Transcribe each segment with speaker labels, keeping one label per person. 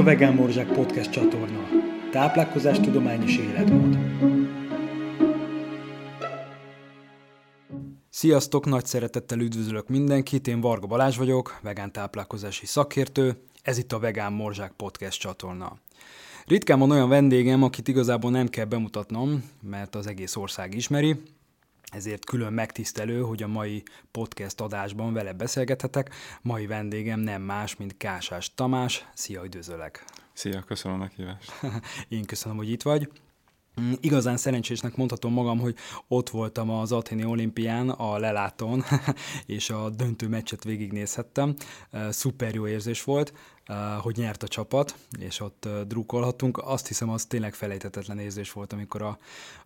Speaker 1: a Vegán Morzsák Podcast csatorna. Táplálkozás, tudomány és életmód. Sziasztok, nagy szeretettel üdvözlök mindenkit, én Varga Balázs vagyok, vegán táplálkozási szakértő, ez itt a Vegán Morzsák Podcast csatorna. Ritkán van olyan vendégem, akit igazából nem kell bemutatnom, mert az egész ország ismeri, ezért külön megtisztelő, hogy a mai podcast adásban vele beszélgethetek. Mai vendégem nem más, mint Kásás Tamás. Szia, üdvözöllek!
Speaker 2: Szia, köszönöm a kívást!
Speaker 1: Én köszönöm, hogy itt vagy. Mm, igazán szerencsésnek mondhatom magam, hogy ott voltam az Athéni olimpián, a lelátón, és a döntő meccset végignézhettem. Szuper jó érzés volt, hogy nyert a csapat, és ott drukkolhattunk. Azt hiszem, az tényleg felejtetetlen érzés volt, amikor a,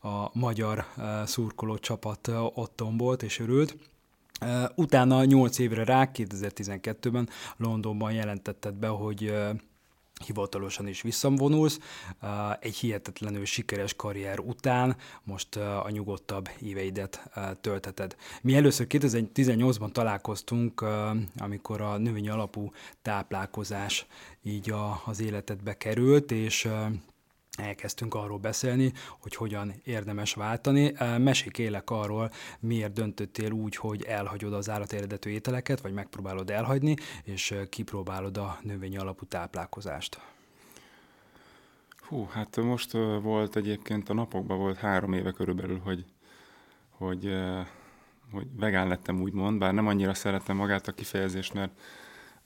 Speaker 1: a magyar szurkoló csapat ott tombolt és örült. Utána 8 évre rá, 2012-ben Londonban jelentetted be, hogy hivatalosan is visszavonulsz. Egy hihetetlenül sikeres karrier után most a nyugodtabb éveidet tölteted. Mi először 2018-ban találkoztunk, amikor a növényi alapú táplálkozás így az életedbe került, és elkezdtünk arról beszélni, hogy hogyan érdemes váltani. Mesék élek arról, miért döntöttél úgy, hogy elhagyod az állat eredetű ételeket, vagy megpróbálod elhagyni, és kipróbálod a növényi alapú táplálkozást.
Speaker 2: Hú, hát most volt egyébként a napokban volt három éve körülbelül, hogy, hogy, hogy vegán lettem úgymond, bár nem annyira szeretem magát a kifejezést, mert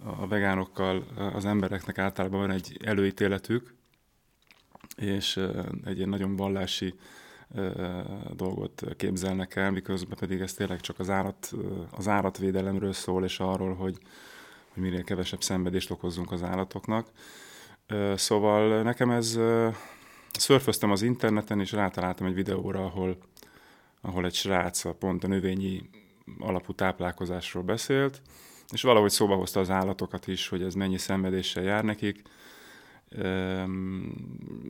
Speaker 2: a vegánokkal az embereknek általában van egy előítéletük, és egy ilyen nagyon vallási dolgot képzelnek el, miközben pedig ez tényleg csak az, állat, az állatvédelemről szól, és arról, hogy, hogy minél kevesebb szenvedést okozzunk az állatoknak. Szóval nekem ez, szörföztem az interneten, és rátaláltam egy videóra, ahol, ahol egy srác pont a növényi alapú táplálkozásról beszélt, és valahogy szóba hozta az állatokat is, hogy ez mennyi szenvedéssel jár nekik,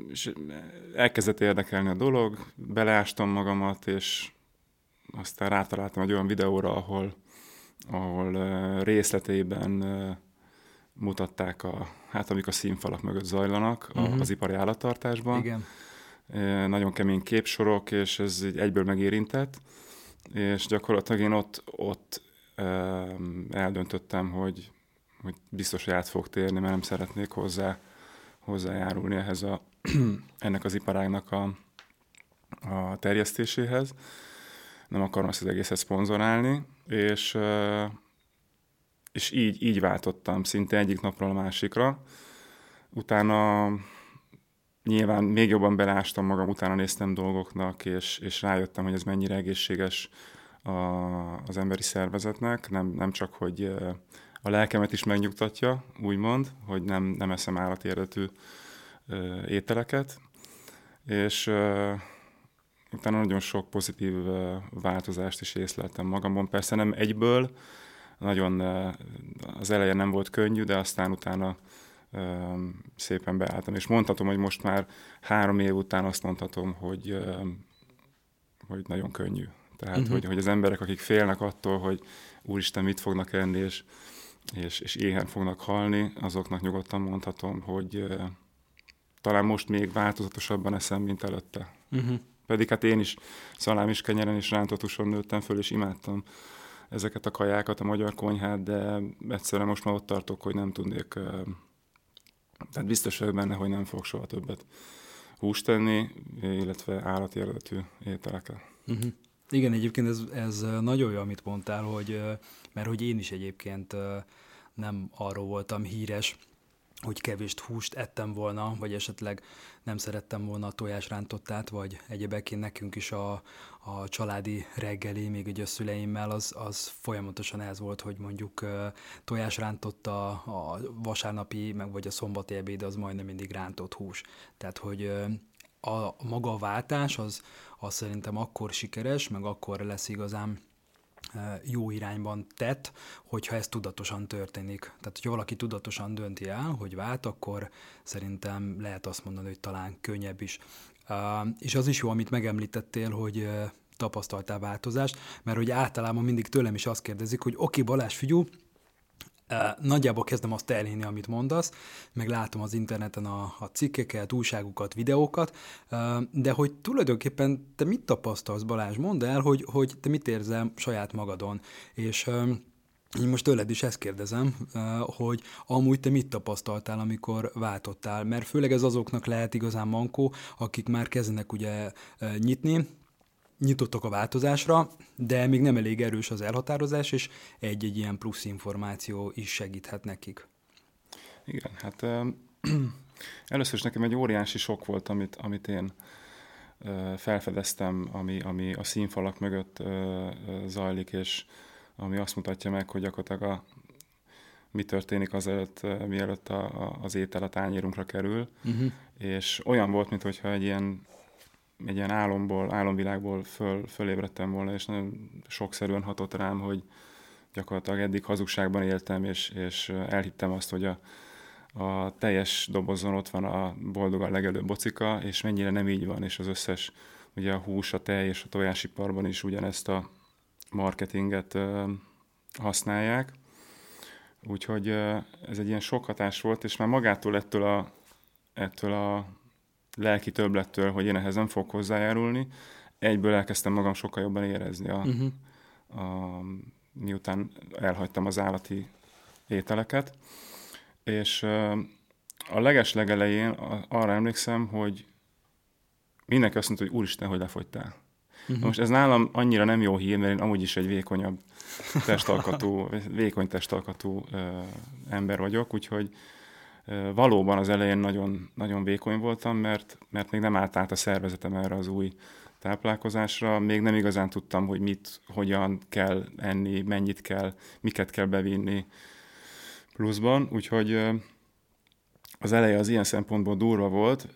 Speaker 2: és elkezdett érdekelni a dolog, beleástam magamat, és aztán rátaláltam egy olyan videóra, ahol, ahol részleteiben mutatták, a, hát amik a színfalak mögött zajlanak uh-huh. az ipari állattartásban.
Speaker 1: Igen.
Speaker 2: Nagyon kemény képsorok, és ez így egyből megérintett, és gyakorlatilag én ott, ott eldöntöttem, hogy, hogy biztos, hogy át fog térni, mert nem szeretnék hozzá hozzájárulni ehhez a, ennek az iparágnak a, a terjesztéséhez. Nem akarom ezt az egészet szponzorálni, és, és így, így váltottam szinte egyik napról a másikra. Utána nyilván még jobban belástam magam, utána néztem dolgoknak, és, és rájöttem, hogy ez mennyire egészséges a, az emberi szervezetnek, nem, nem csak, hogy a lelkemet is megnyugtatja, úgymond, hogy nem, nem eszem állati eredetű ételeket, és uh, utána nagyon sok pozitív uh, változást is észleltem magamban. Persze nem egyből, nagyon uh, az eleje nem volt könnyű, de aztán utána uh, szépen beálltam. És mondhatom, hogy most már három év után azt mondhatom, hogy, uh, hogy nagyon könnyű. Tehát, uh-huh. hogy, hogy az emberek, akik félnek attól, hogy úristen, mit fognak enni, és és, és éhen fognak halni, azoknak nyugodtan mondhatom, hogy talán most még változatosabban eszem, mint előtte. Uh-huh. Pedig hát én is szalám is kenyeren és rántott nőttem föl, és imádtam ezeket a kajákat, a magyar konyhát, de egyszerűen most már ott tartok, hogy nem tudnék, tehát biztos vagyok benne, hogy nem fog soha többet húst tenni, illetve állati eredetű ételekkel. Uh-huh.
Speaker 1: Igen, egyébként ez, ez nagyon jó, amit mondtál, hogy, mert hogy én is egyébként nem arról voltam híres, hogy kevés húst ettem volna, vagy esetleg nem szerettem volna a tojásrántottát, vagy egyébként nekünk is a, a családi reggeli, még a szüleimmel, az, az folyamatosan ez volt, hogy mondjuk tojásrántotta a vasárnapi, meg vagy a szombati ebéd, az majdnem mindig rántott hús. Tehát, hogy a maga a váltás az, az szerintem akkor sikeres, meg akkor lesz igazán jó irányban tett, hogyha ez tudatosan történik. Tehát, hogyha valaki tudatosan dönti el, hogy vált, akkor szerintem lehet azt mondani, hogy talán könnyebb is. És az is jó, amit megemlítettél, hogy tapasztaltál változást, mert hogy általában mindig tőlem is azt kérdezik, hogy oké, okay, Balázs, figyú, Nagyjából kezdem azt elhinni, amit mondasz, meg látom az interneten a, a cikkeket, újságokat, videókat, de hogy tulajdonképpen te mit tapasztalsz, Balázs? Mondd el, hogy, hogy te mit érzel saját magadon, és én most tőled is ezt kérdezem, hogy amúgy te mit tapasztaltál, amikor váltottál, mert főleg ez azoknak lehet igazán mankó, akik már kezdenek ugye nyitni, nyitottak a változásra, de még nem elég erős az elhatározás, és egy-egy ilyen plusz információ is segíthet nekik.
Speaker 2: Igen, hát először is nekem egy óriási sok volt, amit, amit én felfedeztem, ami, ami a színfalak mögött zajlik, és ami azt mutatja meg, hogy gyakorlatilag a, mi történik azelőtt, mielőtt a, a, az étel a tányérunkra kerül, uh-huh. és olyan volt, mintha egy ilyen egy ilyen álomból, álomvilágból föl, fölébredtem volna, és nagyon sokszerűen hatott rám, hogy gyakorlatilag eddig hazugságban éltem, és, és elhittem azt, hogy a, a teljes dobozon ott van a boldog a legelőbb bocika, és mennyire nem így van, és az összes, ugye a hús, a tej és a tojásiparban is ugyanezt a marketinget uh, használják. Úgyhogy uh, ez egy ilyen sok hatás volt, és már magától ettől a, ettől a lelki többlettől, hogy én ehhez nem fogok hozzájárulni, egyből elkezdtem magam sokkal jobban érezni, a, uh-huh. a, miután elhagytam az állati ételeket. És a leges legelején arra emlékszem, hogy mindenki azt mondta, hogy úristen, hogy lefogytál. Uh-huh. Most ez nálam annyira nem jó hír, mert én amúgy is egy vékonyabb testalkatú, vékony testalkatú ö, ember vagyok, úgyhogy Valóban az elején nagyon, nagyon vékony voltam, mert, mert még nem állt át a szervezetem erre az új táplálkozásra, még nem igazán tudtam, hogy mit, hogyan kell enni, mennyit kell, miket kell bevinni pluszban, úgyhogy az eleje az ilyen szempontból durva volt,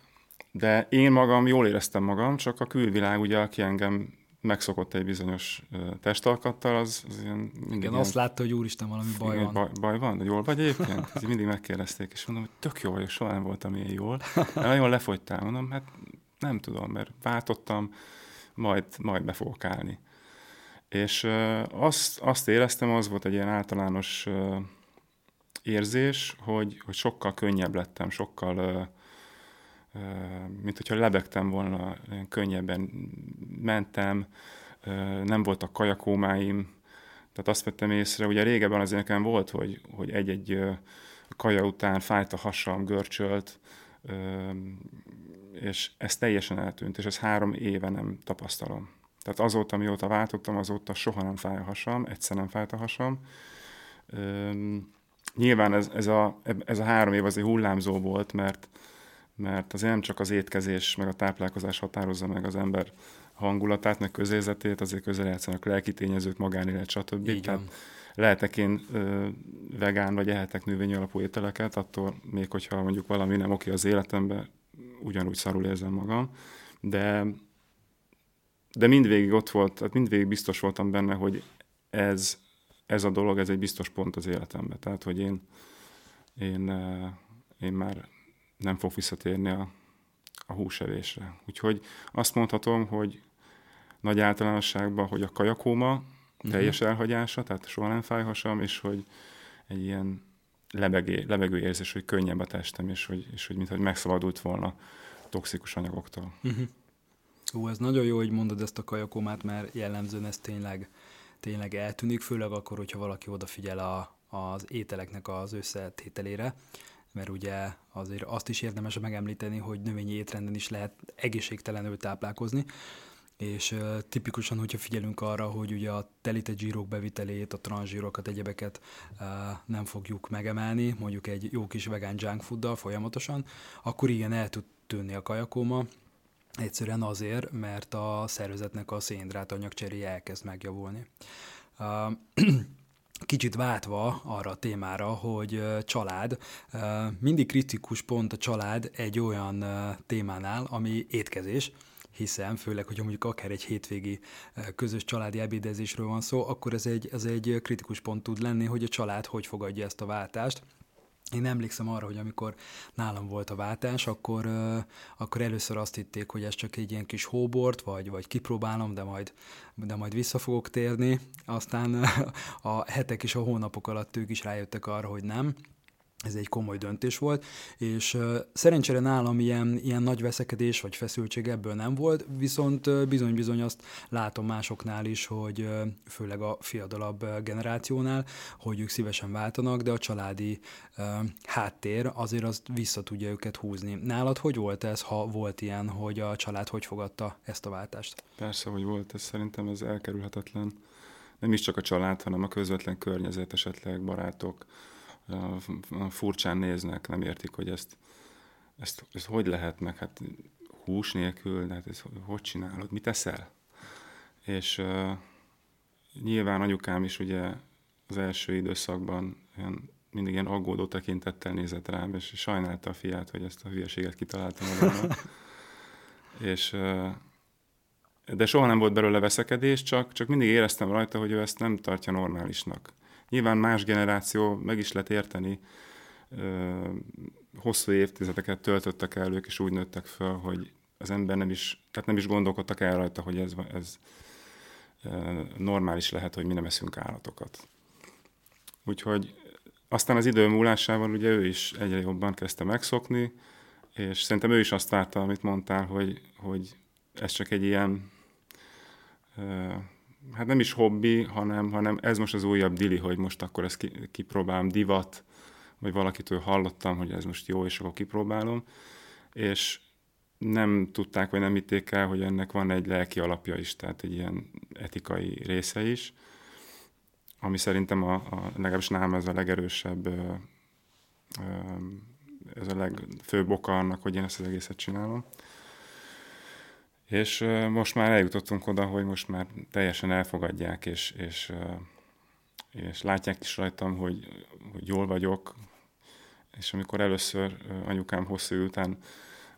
Speaker 2: de én magam jól éreztem magam, csak a külvilág ugye, aki engem megszokott egy bizonyos testalkattal, az, az ilyen
Speaker 1: mindig Igen, ilyen, azt látta, hogy úristen, valami baj van.
Speaker 2: Baj, baj van? De jól vagy egyébként? Ezt mindig megkérdezték, és mondom, hogy tök jó vagyok, soha nem voltam ilyen jól. De nagyon lefogytál, mondom, hát nem tudom, mert váltottam, majd, majd be fogok állni. És azt, azt éreztem, az volt egy ilyen általános érzés, hogy, hogy sokkal könnyebb lettem, sokkal mint hogyha lebegtem volna, könnyebben mentem, nem voltak kajakómáim, tehát azt vettem észre, ugye régebben azért nekem volt, hogy, hogy egy-egy kaja után fájt a hasam, görcsölt, és ez teljesen eltűnt, és ez három éve nem tapasztalom. Tehát azóta, mióta váltottam, azóta soha nem fáj a hasam, egyszer nem fájt a hasam. Nyilván ez, ez, a, ez a három év azért hullámzó volt, mert mert azért nem csak az étkezés, meg a táplálkozás határozza meg az ember hangulatát, meg közérzetét, azért közel játszanak lelki tényezők, magánélet, stb. Így Tehát lehetek én ö, vegán, vagy ehetek növény alapú ételeket, attól még hogyha mondjuk valami nem oké az életemben, ugyanúgy szarul érzem magam, de de mindvégig ott volt, tehát mindvégig biztos voltam benne, hogy ez, ez a dolog, ez egy biztos pont az életemben. Tehát, hogy én, én, én már nem fog visszatérni a, a húsevésre. Úgyhogy azt mondhatom, hogy nagy általánosságban, hogy a kajakóma uh-huh. teljes elhagyása, tehát soha nem fáj hasam, és hogy egy ilyen lebegé, lebegő érzés, hogy könnyebb a testem, és hogy, és hogy mintha megszabadult volna toxikus anyagoktól.
Speaker 1: Uh-huh. Ó, ez nagyon jó, hogy mondod ezt a kajakómát, mert jellemzően ez tényleg, tényleg eltűnik, főleg akkor, hogyha valaki odafigyel a, az ételeknek az összetételére mert ugye azért azt is érdemes megemlíteni, hogy növényi étrenden is lehet egészségtelenül táplálkozni, és tipikusan, hogyha figyelünk arra, hogy ugye a telített zsírok bevitelét, a transzsírokat, egyebeket nem fogjuk megemelni, mondjuk egy jó kis vegán junk fooddal folyamatosan, akkor igen, el tud tűnni a kajakóma, egyszerűen azért, mert a szervezetnek a szénhidrát anyagcseréje elkezd megjavulni. Kicsit váltva arra a témára, hogy család, mindig kritikus pont a család egy olyan témánál, ami étkezés, hiszen főleg, hogy mondjuk akár egy hétvégi közös családi ebédezésről van szó, akkor ez egy, ez egy kritikus pont tud lenni, hogy a család hogy fogadja ezt a váltást. Én emlékszem arra, hogy amikor nálam volt a váltás, akkor, akkor először azt hitték, hogy ez csak egy ilyen kis hóbort, vagy, vagy kipróbálom, de majd, de majd vissza fogok térni. Aztán a hetek és a hónapok alatt ők is rájöttek arra, hogy nem, ez egy komoly döntés volt, és szerencsére nálam ilyen, ilyen nagy veszekedés vagy feszültség ebből nem volt, viszont bizony-bizony azt látom másoknál is, hogy főleg a fiatalabb generációnál, hogy ők szívesen váltanak, de a családi háttér azért azt vissza tudja őket húzni. Nálad hogy volt ez, ha volt ilyen, hogy a család hogy fogadta ezt a váltást?
Speaker 2: Persze, hogy volt, ez szerintem ez elkerülhetetlen. Nem is csak a család, hanem a közvetlen környezet, esetleg barátok, furcsán néznek, nem értik, hogy ezt, ezt, ezt hogy lehet meg, hát hús nélkül, de hát ezt hogy csinálod, mit eszel? És uh, nyilván anyukám is ugye az első időszakban ilyen, mindig ilyen aggódó tekintettel nézett rám, és sajnálta a fiát, hogy ezt a hülyeséget kitaláltam magamnak. és uh, de soha nem volt belőle veszekedés, csak, csak mindig éreztem rajta, hogy ő ezt nem tartja normálisnak. Nyilván más generáció meg is lehet érteni, hosszú évtizedeket töltöttek el ők, és úgy nőttek fel, hogy az ember nem is, tehát nem is gondolkodtak el rajta, hogy ez, ez normális lehet, hogy mi nem eszünk állatokat. Úgyhogy aztán az idő múlásával ugye ő is egyre jobban kezdte megszokni, és szerintem ő is azt várta, amit mondtál, hogy, hogy ez csak egy ilyen hát nem is hobbi, hanem, hanem ez most az újabb dili, hogy most akkor ezt kipróbálom, divat, vagy valakitől hallottam, hogy ez most jó, és akkor kipróbálom, és nem tudták, vagy nem hitték el, hogy ennek van egy lelki alapja is, tehát egy ilyen etikai része is, ami szerintem a, a legalábbis nálam ez a legerősebb, ez a legfőbb oka annak, hogy én ezt az egészet csinálom. És most már eljutottunk oda, hogy most már teljesen elfogadják, és, és, és látják is rajtam, hogy, hogy jól vagyok, és amikor először anyukám hosszú után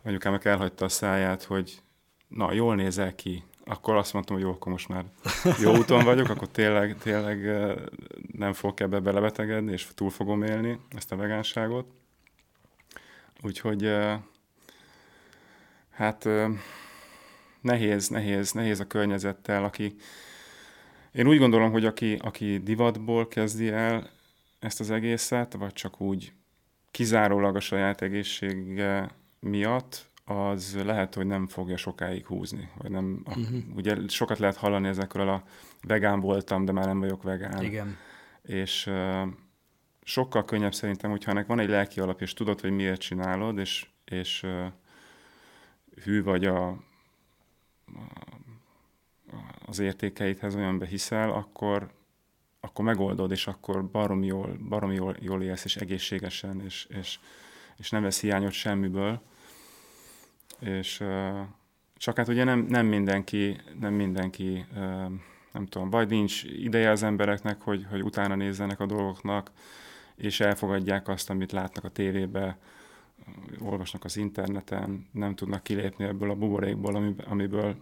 Speaker 2: anyukámnak elhagyta a száját, hogy na, jól nézel ki, akkor azt mondtam, hogy jó, akkor most már jó úton vagyok, akkor tényleg, tényleg nem fogok ebbe belebetegedni, és túl fogom élni ezt a vegánságot. Úgyhogy hát nehéz, nehéz, nehéz a környezettel, aki... Én úgy gondolom, hogy aki, aki divatból kezdi el ezt az egészet, vagy csak úgy kizárólag a saját egészsége miatt, az lehet, hogy nem fogja sokáig húzni. Vagy nem, uh-huh. Ugye sokat lehet hallani ezekről a vegán voltam, de már nem vagyok vegán.
Speaker 1: Igen.
Speaker 2: És uh, sokkal könnyebb szerintem, hogyha ennek van egy lelki alap, és tudod, hogy miért csinálod, és, és uh, hű vagy a az értékeidhez olyan behiszel, akkor, akkor megoldod, és akkor barom jól, barom jól, jól élsz, és egészségesen, és, és, és nem vesz hiányot semmiből. És csak hát ugye nem, nem mindenki, nem mindenki, nem tudom, vagy nincs ideje az embereknek, hogy, hogy utána nézzenek a dolgoknak, és elfogadják azt, amit látnak a tévébe, olvasnak az interneten, nem tudnak kilépni ebből a buborékból, amiből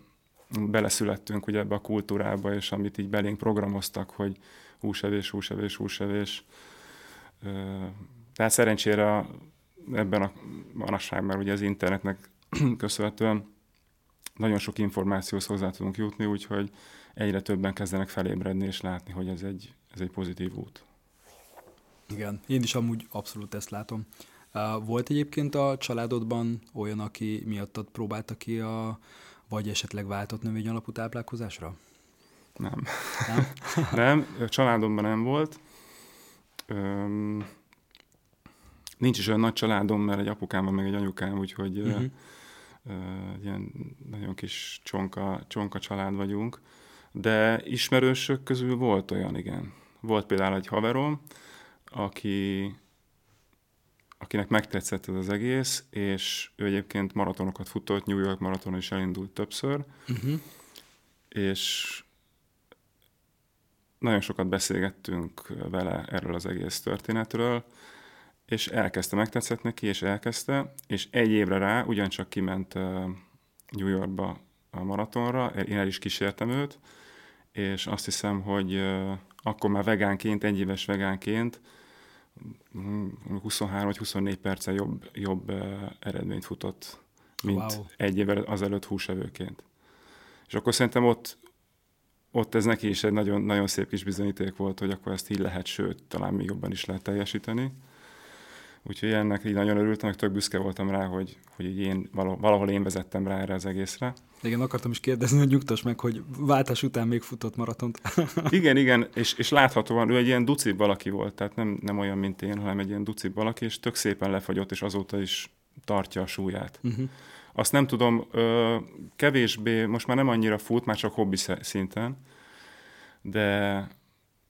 Speaker 2: beleszülettünk ugye ebbe a kultúrába, és amit így belénk programoztak, hogy húsevés, húsevés, húsevés. Tehát szerencsére ebben a manasságban ugye az internetnek köszönhetően nagyon sok információhoz hozzá tudunk jutni, úgyhogy egyre többen kezdenek felébredni és látni, hogy ez egy, ez egy pozitív út.
Speaker 1: Igen, én is amúgy abszolút ezt látom. Volt egyébként a családodban olyan, aki miattad próbálta ki a, vagy esetleg váltott növény alapú táplálkozásra?
Speaker 2: Nem. Nem? nem, családomban nem volt. Öm, nincs is olyan nagy családom, mert egy apukám van, meg egy anyukám, úgyhogy uh-huh. ö, ilyen nagyon kis csonka, csonka család vagyunk. De ismerősök közül volt olyan, igen. Volt például egy haverom, aki akinek megtetszett ez az egész, és ő egyébként maratonokat futott, New York maratonon is elindult többször, uh-huh. és nagyon sokat beszélgettünk vele erről az egész történetről, és elkezdte, megtetszett neki, és elkezdte, és egy évre rá ugyancsak kiment New Yorkba a maratonra, én el is kísértem őt, és azt hiszem, hogy akkor már vegánként, egy éves vegánként 23 vagy 24 perccel jobb, jobb eredményt futott, mint wow. egy évvel azelőtt húsevőként. És akkor szerintem ott, ott ez neki is egy nagyon, nagyon szép kis bizonyíték volt, hogy akkor ezt így lehet, sőt, talán még jobban is lehet teljesíteni. Úgyhogy ennek így nagyon örültem, meg tök büszke voltam rá, hogy, hogy így én, valahol én vezettem rá erre az egészre.
Speaker 1: Igen, akartam is kérdezni, hogy nyugtass meg, hogy váltás után még futott maratont.
Speaker 2: igen, igen, és, és láthatóan ő egy ilyen duci valaki volt, tehát nem, nem olyan, mint én, hanem egy ilyen duci valaki, és tök szépen lefagyott, és azóta is tartja a súlyát. Uh-huh. Azt nem tudom, kevésbé, most már nem annyira fut, már csak hobbi szinten, de,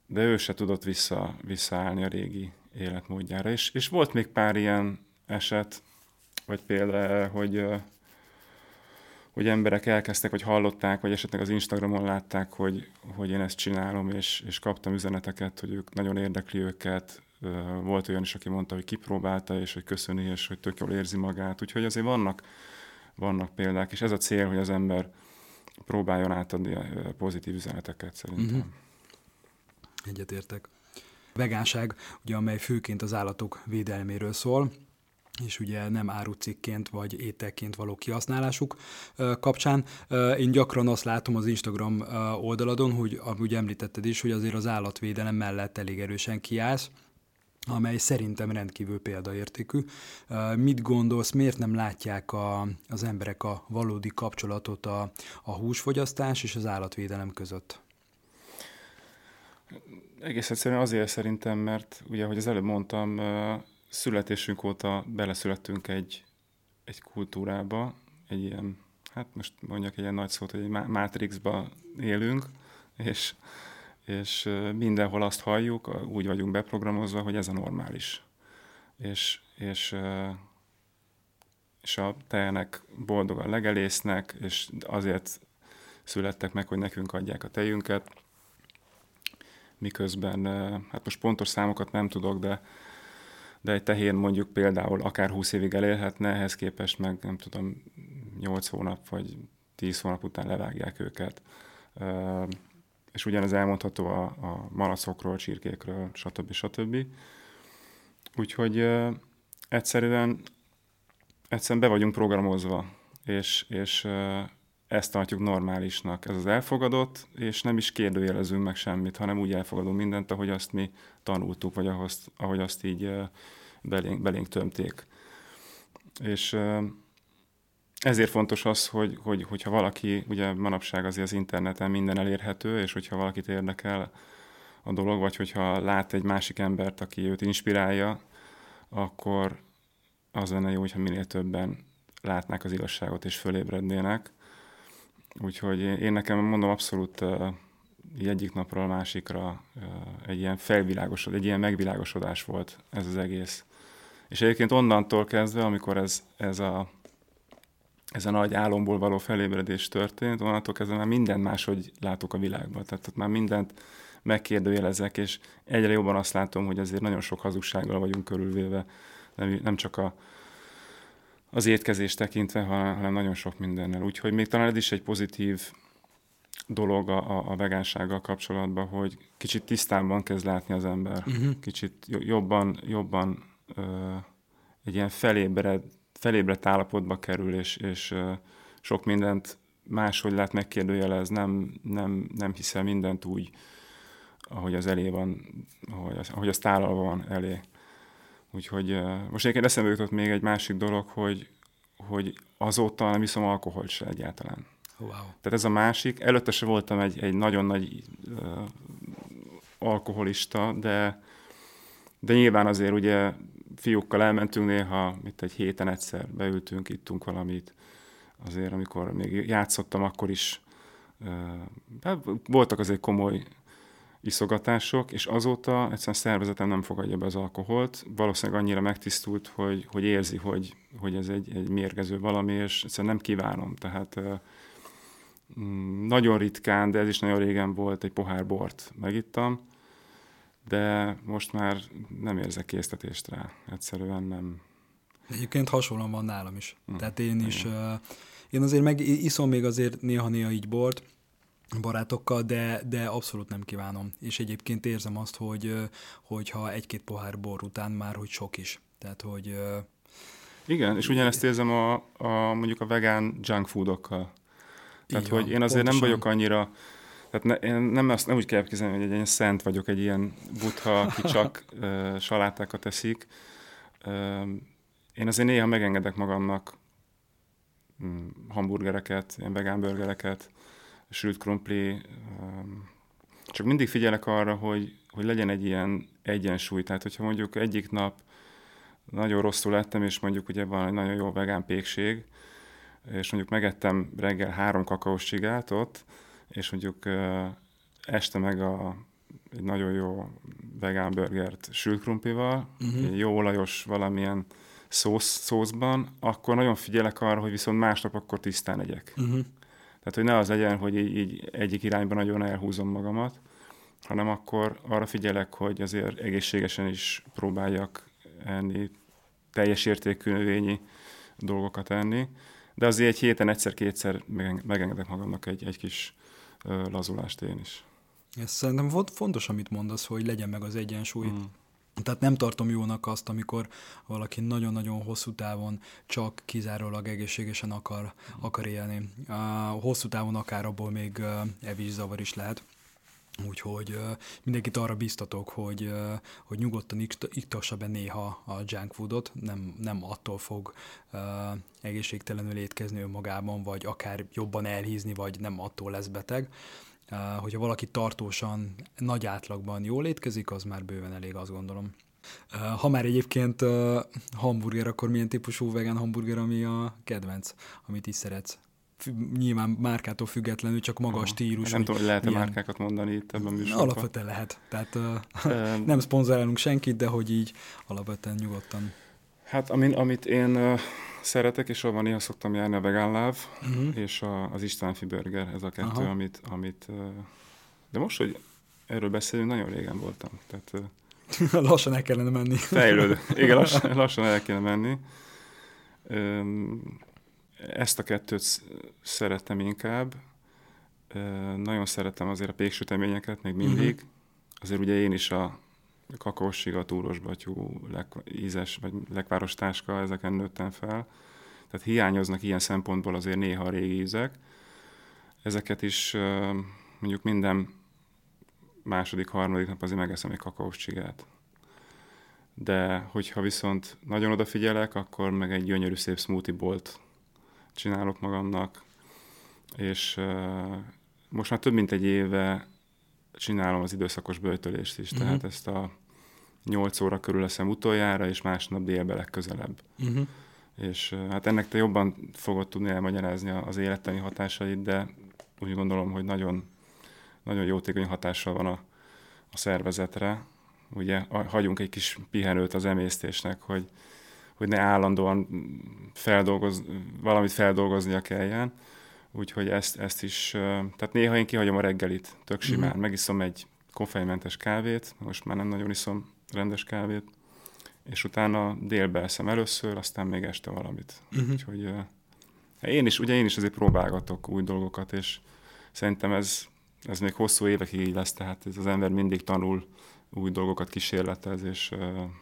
Speaker 2: de ő se tudott vissza, visszaállni a régi életmódjára. És, és volt még pár ilyen eset, vagy például, hogy hogy emberek elkezdtek, vagy hallották, vagy esetleg az Instagramon látták, hogy, hogy én ezt csinálom, és, és kaptam üzeneteket, hogy ők nagyon érdekli őket. Volt olyan is, aki mondta, hogy kipróbálta, és hogy köszöni, és hogy tök jól érzi magát. Úgyhogy azért vannak, vannak példák, és ez a cél, hogy az ember próbáljon átadni a pozitív üzeneteket szerintem. Mm-hmm.
Speaker 1: Egyetértek. Vegánság, ugye, amely főként az állatok védelméről szól, és ugye nem árucikként vagy ételként való kihasználásuk kapcsán. Én gyakran azt látom az Instagram oldaladon, hogy ugye említetted is, hogy azért az állatvédelem mellett elég erősen kiállsz, amely szerintem rendkívül példaértékű. Mit gondolsz, miért nem látják a, az emberek a valódi kapcsolatot a, a húsfogyasztás és az állatvédelem között?
Speaker 2: Egész egyszerűen azért szerintem, mert ugye, ahogy az előbb mondtam, születésünk óta beleszülettünk egy, egy kultúrába, egy ilyen, hát most mondjak egy ilyen nagy szót, hogy egy mátrixba élünk, és, és mindenhol azt halljuk, úgy vagyunk beprogramozva, hogy ez a normális. És, és, és a tejenek boldogan legelésznek, és azért születtek meg, hogy nekünk adják a tejünket, miközben, hát most pontos számokat nem tudok, de de egy tehén mondjuk például akár 20 évig elélhetne, ehhez képest meg nem tudom, 8 hónap vagy 10 hónap után levágják őket. És ugyanez elmondható a, a malacokról, csirkékről, stb. stb. Úgyhogy egyszerűen, egyszerűen be vagyunk programozva, és, és ezt tartjuk normálisnak. Ez az elfogadott, és nem is kérdőjelezünk meg semmit, hanem úgy elfogadunk mindent, ahogy azt mi tanultuk, vagy ahogy, ahogy azt így belénk, belénk tömték. És ezért fontos az, hogy, hogy, hogyha valaki, ugye manapság azért az interneten minden elérhető, és hogyha valakit érdekel a dolog, vagy hogyha lát egy másik embert, aki őt inspirálja, akkor az lenne jó, hogyha minél többen látnák az igazságot és fölébrednének. Úgyhogy én nekem mondom abszolút uh, egyik napról a másikra uh, egy ilyen felvilágosod, egy ilyen megvilágosodás volt ez az egész. És egyébként onnantól kezdve, amikor ez, ez, a, ez a nagy álomból való felébredés történt, onnantól kezdve már minden máshogy látok a világban. Tehát ott már mindent megkérdőjelezek, és egyre jobban azt látom, hogy azért nagyon sok hazugsággal vagyunk körülvéve, nem, nem csak a, az étkezés tekintve, hanem nagyon sok mindennel. Úgyhogy még talán ez is egy pozitív dolog a, a vegánsággal kapcsolatban, hogy kicsit tisztában kezd látni az ember. Uh-huh. Kicsit jobban, jobban uh, egy ilyen felébred, felébredt állapotba kerül, és, és uh, sok mindent máshogy lát megkérdőjelez, nem, nem, nem hiszel mindent úgy, ahogy az elé van, ahogy az, ahogy az tálalva van elé. Úgyhogy most egyébként eszembe jutott még egy másik dolog, hogy, hogy azóta nem iszom alkoholt se egyáltalán.
Speaker 1: Wow.
Speaker 2: Tehát ez a másik. Előtte se voltam egy, egy nagyon nagy uh, alkoholista, de, de nyilván azért ugye fiúkkal elmentünk néha, mint egy héten egyszer beültünk, ittunk valamit. Azért, amikor még játszottam, akkor is uh, voltak azért komoly iszogatások, és azóta egyszerűen szervezetem nem fogadja be az alkoholt. Valószínűleg annyira megtisztult, hogy, hogy érzi, hogy, hogy ez egy, egy mérgező valami, és egyszerűen nem kívánom. Tehát mm, nagyon ritkán, de ez is nagyon régen volt, egy pohár bort megittam, de most már nem érzek késztetést rá. Egyszerűen nem.
Speaker 1: Egyébként hasonlóan van nálam is. Hmm. Tehát én is, én azért meg iszom még azért néha-néha így bort, barátokkal, de, de abszolút nem kívánom. És egyébként érzem azt, hogy, hogy ha egy-két pohár bor után már, hogy sok is. Tehát, hogy...
Speaker 2: Igen, és ugyanezt érzem a, a mondjuk a vegán junk foodokkal. Tehát, van, hogy én azért pontosan. nem vagyok annyira, tehát ne, én nem, azt nem úgy kell elképzelni, hogy egy ilyen szent vagyok, egy ilyen butha, aki csak uh, salátákat eszik. Uh, én azért néha megengedek magamnak um, hamburgereket, ilyen vegán burgereket, sült krumpli, um, csak mindig figyelek arra, hogy, hogy legyen egy ilyen egyensúly. Tehát, hogyha mondjuk egyik nap nagyon rosszul lettem, és mondjuk ugye van egy nagyon jó vegán pékség, és mondjuk megettem reggel három kakaós csigátot, és mondjuk este meg a, egy nagyon jó vegán burgert sült krumplival, uh-huh. egy jó olajos valamilyen szósz, szószban, akkor nagyon figyelek arra, hogy viszont másnap akkor tisztán egyek. Uh-huh. Tehát, hogy ne az legyen, hogy így, így egyik irányban nagyon elhúzom magamat, hanem akkor arra figyelek, hogy azért egészségesen is próbáljak enni, teljes értékű növényi dolgokat enni, de azért egy héten egyszer-kétszer megengedek magamnak egy, egy kis lazulást én is.
Speaker 1: Ez szerintem fontos, amit mondasz, hogy legyen meg az egyensúly. Mm. Tehát nem tartom jónak azt, amikor valaki nagyon-nagyon hosszú távon csak kizárólag egészségesen akar, akar élni. Hosszú távon akár abból még evészavar is lehet. Úgyhogy mindenkit arra biztatok, hogy, hogy nyugodtan iktassa be néha a junk foodot, nem, nem attól fog egészségtelenül étkezni önmagában, vagy akár jobban elhízni, vagy nem attól lesz beteg. Hogyha valaki tartósan, nagy átlagban jól étkezik, az már bőven elég, azt gondolom. Ha már egyébként uh, hamburger, akkor milyen típusú vegán hamburger, ami a kedvenc, amit is szeretsz? nyilván márkától függetlenül, csak maga a stílus.
Speaker 2: Nem tudom, hogy lehet-e ilyen... márkákat mondani itt ebben a műsorban.
Speaker 1: Alapvetően lehet. Tehát uh, nem szponzorálunk senkit, de hogy így alapvetően nyugodtan.
Speaker 2: Hát amin, amit én uh, szeretek, és ahol néha szoktam járni a Vegan Love, uh-huh. és a, az Istvánfi Burger, ez a kettő, Aha. amit, amit de most, hogy erről beszélünk, nagyon régen voltam. Tehát,
Speaker 1: lassan el kellene menni.
Speaker 2: Fejlődő. Igen, lassan, lassan el kellene menni. Ezt a kettőt szeretem inkább. Nagyon szeretem azért a péksüteményeket, még mindig. Uh-huh. Azért ugye én is a kakaósig, a túros batyú, leg, ízes, vagy lekváros táska, ezeken nőttem fel. Tehát hiányoznak ilyen szempontból azért néha a régi ízek. Ezeket is mondjuk minden második, harmadik nap azért megeszem egy kakaós csigát. De hogyha viszont nagyon odafigyelek, akkor meg egy gyönyörű szép smoothie bolt csinálok magamnak, és most már több mint egy éve csinálom az időszakos böjtölést is, uh-huh. tehát ezt a 8 óra körül leszem utoljára, és másnap délbe legközelebb. Uh-huh. És uh, hát ennek te jobban fogod tudni elmagyarázni az élettani hatásait, de úgy gondolom, hogy nagyon, nagyon jótékony hatással van a, a szervezetre. Ugye hagyunk egy kis pihenőt az emésztésnek, hogy, hogy ne állandóan feldolgoz, valamit feldolgoznia kelljen. Úgyhogy ezt, ezt is, tehát néha én kihagyom a reggelit, tök mhm. simán. Mm. Megiszom egy koffeinmentes kávét, most már nem nagyon iszom rendes kávét, és utána délbe eszem először, aztán még este valamit. Mm-hmm. Úgyhogy én is, ugye én is azért próbálgatok új dolgokat, és szerintem ez, ez még hosszú évekig így lesz, tehát ez az ember mindig tanul új dolgokat kísérletez, és,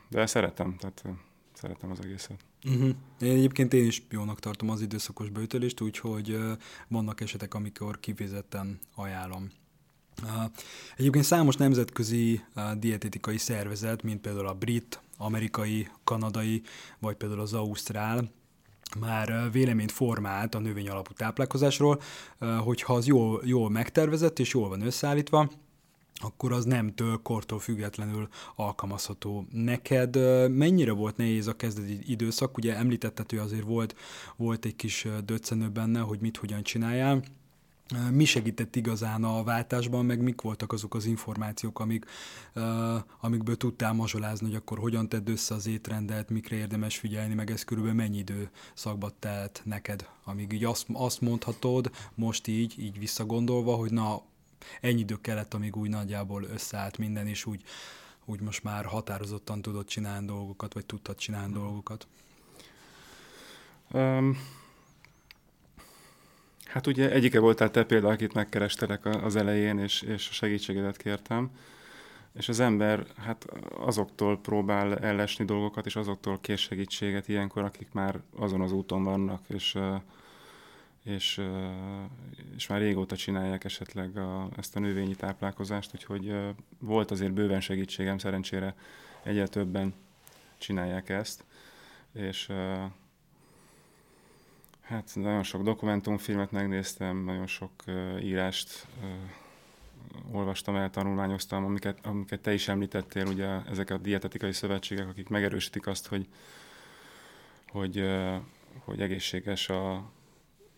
Speaker 2: de szeretem, tehát szeretem az egészet.
Speaker 1: Uh-huh. Én egyébként én is jónak tartom az időszakos bőtölést, úgyhogy vannak esetek, amikor kifizetten ajánlom. Egyébként számos nemzetközi dietetikai szervezet, mint például a brit, amerikai, kanadai, vagy például az ausztrál, már véleményt formált a növény alapú táplálkozásról, hogyha az jól, jól megtervezett és jól van összeállítva, akkor az nemtől, kortól függetlenül alkalmazható. Neked mennyire volt nehéz a kezdeti időszak? Ugye említetted, hogy azért volt, volt egy kis döccenő benne, hogy mit hogyan csináljál. Mi segített igazán a váltásban, meg mik voltak azok az információk, amik, amikből tudtál mazsolázni, hogy akkor hogyan tedd össze az étrendet, mikre érdemes figyelni, meg ez körülbelül mennyi idő szakbat telt neked, amíg így azt, azt mondhatod, most így, így visszagondolva, hogy na, ennyi idő kellett, amíg úgy nagyjából összeállt minden, és úgy, úgy most már határozottan tudott csinálni dolgokat, vagy tudtad csinálni dolgokat?
Speaker 2: Um, Hát ugye egyike voltál te például, akit megkerestelek az elején, és, és a segítségedet kértem. És az ember hát azoktól próbál ellesni dolgokat, és azoktól kér segítséget ilyenkor, akik már azon az úton vannak, és, és, és már régóta csinálják esetleg a, ezt a növényi táplálkozást, úgyhogy volt azért bőven segítségem, szerencsére egyre többen csinálják ezt, és hát nagyon sok dokumentumfilmet megnéztem, nagyon sok írást olvastam el, tanulmányoztam, amiket, amiket te is említettél, ugye ezek a dietetikai szövetségek, akik megerősítik azt, hogy, hogy, hogy egészséges a,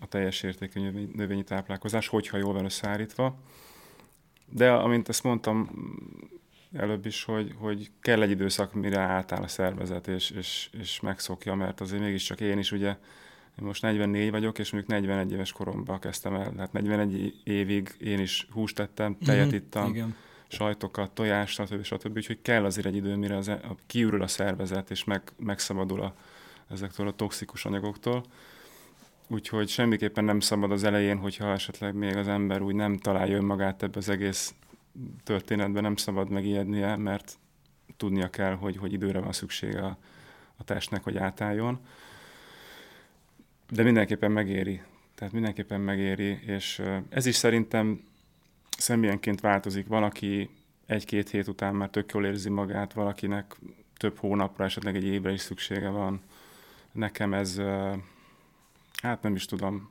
Speaker 2: a teljes értékű növényi táplálkozás, hogyha jól van összeállítva. De amint ezt mondtam előbb is, hogy, hogy kell egy időszak, mire átáll a szervezet, és, és, és megszokja, mert azért mégiscsak én is ugye én most 44 vagyok, és mondjuk 41 éves koromban kezdtem el. Hát 41 évig én is húst tettem, tejet mm-hmm, ittam, igen. sajtokat, tojást, stb. stb. Úgyhogy kell azért egy idő, mire az, e- a, kiürül a szervezet, és meg, megszabadul a, ezektől a toxikus anyagoktól. Úgyhogy semmiképpen nem szabad az elején, hogyha esetleg még az ember úgy nem találja önmagát ebbe az egész történetben, nem szabad megijednie, mert tudnia kell, hogy, hogy időre van szüksége a, a testnek, hogy átálljon de mindenképpen megéri. Tehát mindenképpen megéri, és ez is szerintem személyenként változik. Van, aki egy-két hét után már tök jól érzi magát, valakinek több hónapra, esetleg egy évre is szüksége van. Nekem ez, hát nem is tudom,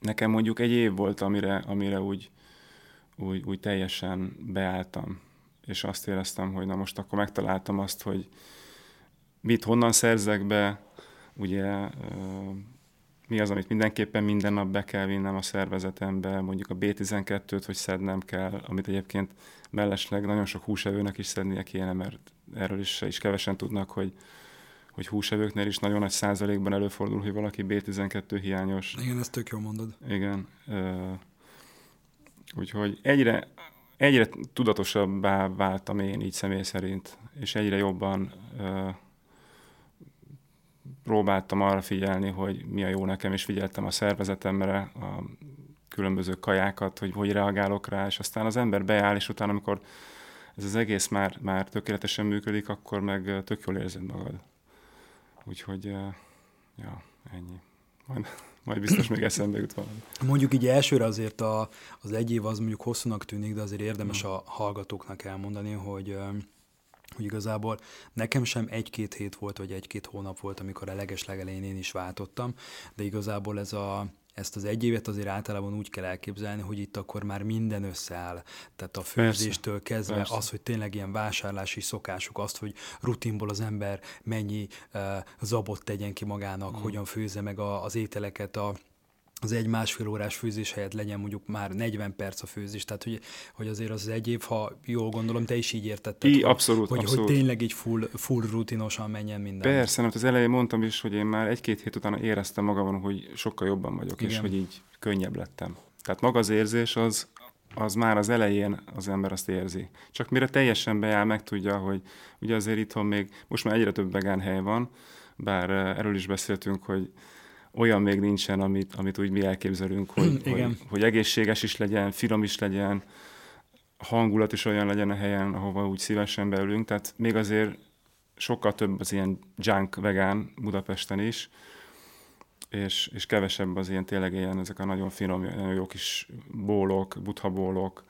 Speaker 2: nekem mondjuk egy év volt, amire, amire úgy, úgy, úgy teljesen beálltam, és azt éreztem, hogy na most akkor megtaláltam azt, hogy mit honnan szerzek be, ugye mi az, amit mindenképpen minden nap be kell vinnem a szervezetembe, mondjuk a B12-t, hogy szednem kell, amit egyébként mellesleg nagyon sok húsevőnek is szednie kéne, mert erről is, is kevesen tudnak, hogy, hogy húsevőknél is nagyon nagy százalékban előfordul, hogy valaki B12 hiányos.
Speaker 1: Igen, ezt tök jól mondod.
Speaker 2: Igen. Úgyhogy egyre, egyre tudatosabbá váltam én így személy szerint, és egyre jobban próbáltam arra figyelni, hogy mi a jó nekem, és figyeltem a szervezetemre, a különböző kajákat, hogy hogy reagálok rá, és aztán az ember beáll, és utána, amikor ez az egész már, már tökéletesen működik, akkor meg tök jól érzed magad. Úgyhogy, ja, ennyi. Majd, majd biztos még eszembe jut valami.
Speaker 1: Mondjuk így elsőre azért a, az egy év az mondjuk hosszúnak tűnik, de azért érdemes a hallgatóknak elmondani, hogy hogy igazából nekem sem egy-két hét volt, vagy egy-két hónap volt, amikor a legeslegelején én is váltottam, de igazából ez a, ezt az egy évet azért általában úgy kell elképzelni, hogy itt akkor már minden összeáll. Tehát a főzéstől kezdve persze. az, hogy tényleg ilyen vásárlási szokásuk, azt, hogy rutinból az ember mennyi uh, zabot tegyen ki magának, mm. hogyan főzze meg a, az ételeket, a az egy másfél órás főzés helyett legyen mondjuk már 40 perc a főzés, tehát hogy, hogy azért az, egy év, ha jól gondolom, te is így értetted,
Speaker 2: I, abszolút,
Speaker 1: hogy,
Speaker 2: abszolút.
Speaker 1: hogy tényleg így full, full rutinosan menjen minden.
Speaker 2: Persze, mert az elején mondtam is, hogy én már egy-két hét után éreztem magamon, hogy sokkal jobban vagyok, Igen. és hogy így könnyebb lettem. Tehát maga az érzés az, az már az elején az ember azt érzi. Csak mire teljesen beáll, meg tudja, hogy ugye azért itthon még, most már egyre több vegán hely van, bár eh, erről is beszéltünk, hogy olyan még nincsen, amit, amit úgy mi elképzelünk, hogy, hogy, hogy egészséges is legyen, finom is legyen, hangulat is olyan legyen a helyen, ahova úgy szívesen beülünk, tehát még azért sokkal több az ilyen junk vegán Budapesten is, és, és kevesebb az ilyen tényleg ilyen, ezek a nagyon finom, nagyon jó kis bólok, butha bólok,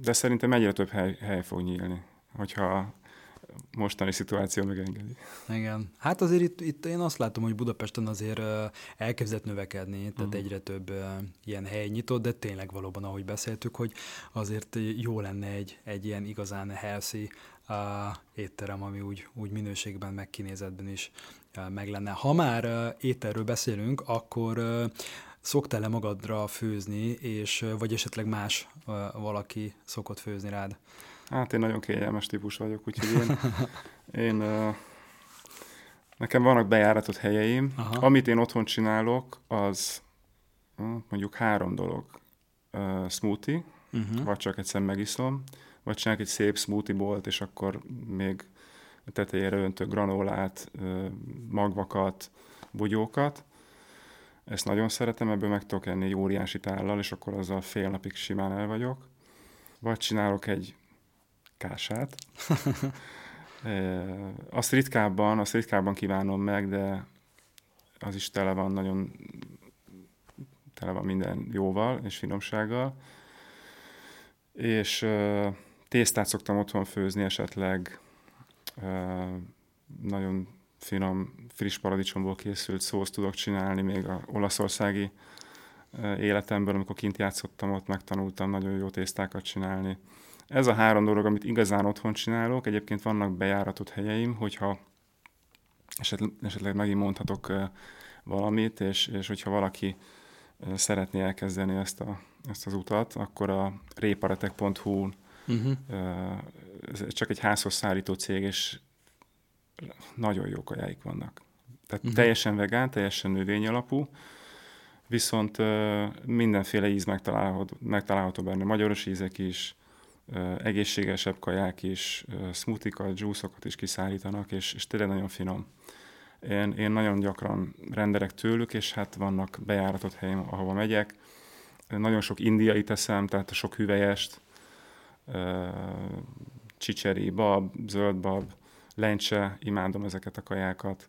Speaker 2: de szerintem egyre több hely, hely fog nyílni, hogyha mostani szituáció megengedi.
Speaker 1: Igen. Hát azért itt, itt én azt látom, hogy Budapesten azért elkezdett növekedni, tehát uh-huh. egyre több ilyen hely nyitott, de tényleg valóban, ahogy beszéltük, hogy azért jó lenne egy, egy ilyen igazán healthy uh, étterem, ami úgy, úgy minőségben, meg kinézetben is uh, meg lenne. Ha már uh, ételről beszélünk, akkor uh, szoktál-e magadra főzni, és vagy esetleg más valaki szokott főzni rád?
Speaker 2: Hát én nagyon kényelmes típus vagyok, úgyhogy én, én nekem vannak bejáratott helyeim. Aha. Amit én otthon csinálok, az uh, mondjuk három dolog. Uh, smoothie, uh-huh. vagy csak egyszer megiszom, vagy csinálok egy szép smoothie bolt, és akkor még tetejére öntök granolát, magvakat, bugyókat. ezt nagyon szeretem, ebből meg tudok enni egy óriási tállal, és akkor azzal fél napig simán el vagyok. Vagy csinálok egy kását. azt ritkábban, azt ritkábban kívánom meg, de az is tele van nagyon tele van minden jóval és finomsággal. És tésztát szoktam otthon főzni esetleg, nagyon finom, friss paradicsomból készült szósz tudok csinálni, még a olaszországi életemből, amikor kint játszottam, ott megtanultam nagyon jó tésztákat csinálni. Ez a három dolog, amit igazán otthon csinálok. Egyébként vannak bejáratott helyeim, hogyha esetleg, esetleg megint mondhatok valamit, és, és hogyha valaki szeretné elkezdeni ezt, a, ezt az utat, akkor a réparetek.hu uh-huh. ez csak egy házhoz szállító cég, és nagyon jó kajáik vannak. Tehát uh-huh. teljesen vegán, teljesen növény alapú, viszont mindenféle íz megtalálható, megtalálható benne, magyaros ízek is, egészségesebb kaják is, smoothikat, juiceokat is kiszállítanak, és, és tényleg nagyon finom. Én, én nagyon gyakran rendelek tőlük, és hát vannak bejáratott helyem, ahova megyek. Nagyon sok indiai teszem, tehát sok hüvelyest, csicseri, bab, zöld bab, lencse, imádom ezeket a kajákat.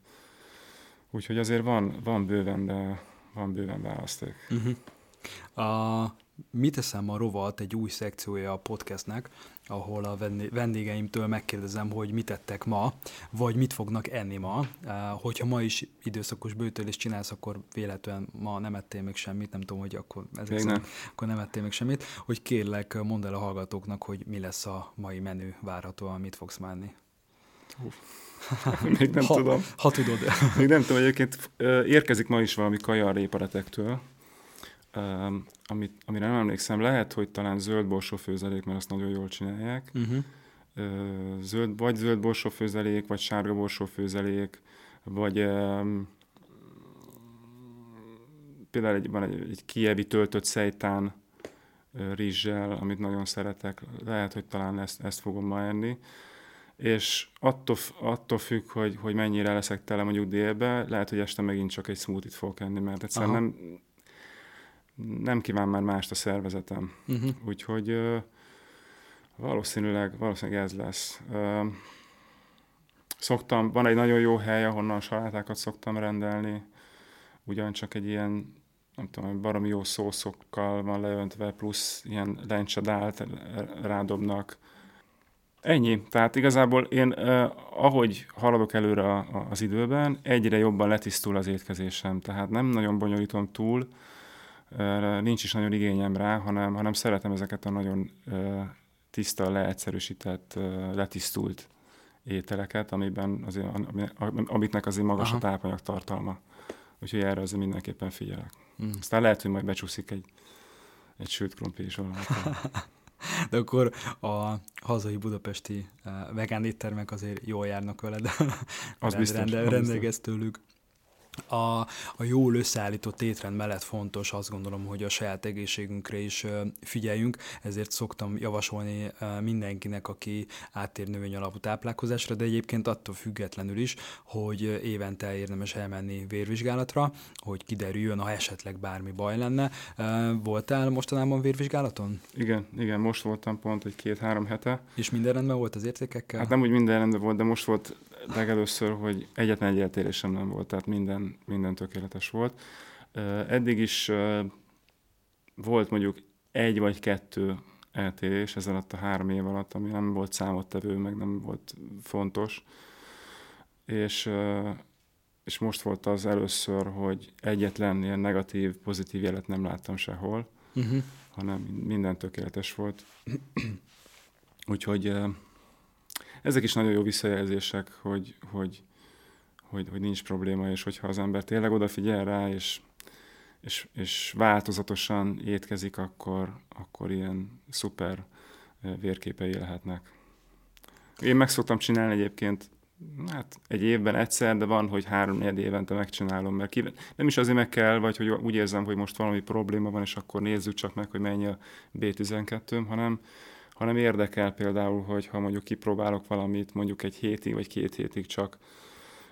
Speaker 2: Úgyhogy azért van, van bőven, de van bőven választék. Uh-huh.
Speaker 1: A, mit teszem a rovat egy új szekciója a podcastnek, ahol a vendégeimtől megkérdezem, hogy mit tettek ma, vagy mit fognak enni ma. Hogyha ma is időszakos bőtölést csinálsz, akkor véletlenül ma nem ettél még semmit, nem tudom, hogy akkor, ezek szerint, nem. akkor nem ettél még semmit, hogy kérlek, mondd el a hallgatóknak, hogy mi lesz a mai menü várhatóan, mit fogsz márni.
Speaker 2: Még nem
Speaker 1: ha,
Speaker 2: tudom.
Speaker 1: Ha tudod.
Speaker 2: Még nem tudom, egyébként érkezik ma is valami kaja a réparetektől, amit, amire nem emlékszem, lehet, hogy talán zöld borsófőzelék, mert azt nagyon jól csinálják. Uh-huh. Zöld, vagy zöld borsófőzelék, vagy sárga borsófőzelék, vagy um, például egy, van egy, egy kievi töltött szejtán rizssel, amit nagyon szeretek. Lehet, hogy talán ezt, ezt fogom ma enni és attól, attól függ, hogy, hogy mennyire leszek tele mondjuk délbe, lehet, hogy este megint csak egy smoothie-t fogok enni, mert egyszerűen nem, nem kíván már mást a szervezetem. Uh-huh. Úgyhogy valószínűleg, valószínűleg ez lesz. Szoktam, van egy nagyon jó hely, ahonnan salátákat szoktam rendelni, ugyancsak egy ilyen nem tudom, baromi jó szószokkal van leöntve, plusz ilyen lencsedált rádobnak, Ennyi. Tehát igazából én, eh, ahogy haladok előre a, a, az időben, egyre jobban letisztul az étkezésem. Tehát nem nagyon bonyolítom túl, nincs is nagyon igényem rá, hanem, hanem szeretem ezeket a nagyon tiszta, leegyszerűsített, letisztult ételeket, amiben azért, amiknek azért magas Aha. a tápanyag tartalma. Úgyhogy erre azért mindenképpen figyelek. Mm. Aztán lehet, hogy majd becsúszik egy, egy sült krumpli is.
Speaker 1: De akkor a hazai budapesti vegán éttermek azért jól járnak veled.
Speaker 2: Az biztos. Rende,
Speaker 1: rendelgez tőlük. A, a jól összeállított étrend mellett fontos, azt gondolom, hogy a saját egészségünkre is figyeljünk, ezért szoktam javasolni mindenkinek, aki áttér növény alapú táplálkozásra, de egyébként attól függetlenül is, hogy évente érdemes elmenni vérvizsgálatra, hogy kiderüljön, ha esetleg bármi baj lenne. Voltál mostanában vérvizsgálaton?
Speaker 2: Igen, igen, most voltam pont egy két-három hete.
Speaker 1: És minden rendben volt az értékekkel?
Speaker 2: Hát nem úgy minden rendben volt, de most volt legelőször, hogy egyetlen egy eltérésem nem volt, tehát minden, minden tökéletes volt. Eddig is volt mondjuk egy vagy kettő eltérés ez alatt a három év alatt, ami nem volt számottevő, meg nem volt fontos. És, és most volt az először, hogy egyetlen ilyen negatív, pozitív jelet nem láttam sehol, uh-huh. hanem minden tökéletes volt. Úgyhogy ezek is nagyon jó visszajelzések, hogy, hogy, hogy, hogy nincs probléma, és hogyha az ember tényleg odafigyel rá, és, és, és változatosan étkezik, akkor, akkor ilyen szuper vérképei lehetnek. Én meg szoktam csinálni egyébként hát egy évben egyszer, de van, hogy három négy évente megcsinálom, mert kíven... nem is azért meg kell, vagy hogy úgy érzem, hogy most valami probléma van, és akkor nézzük csak meg, hogy mennyi a B12-m, hanem hanem érdekel például, hogy ha mondjuk kipróbálok valamit mondjuk egy hétig vagy két hétig csak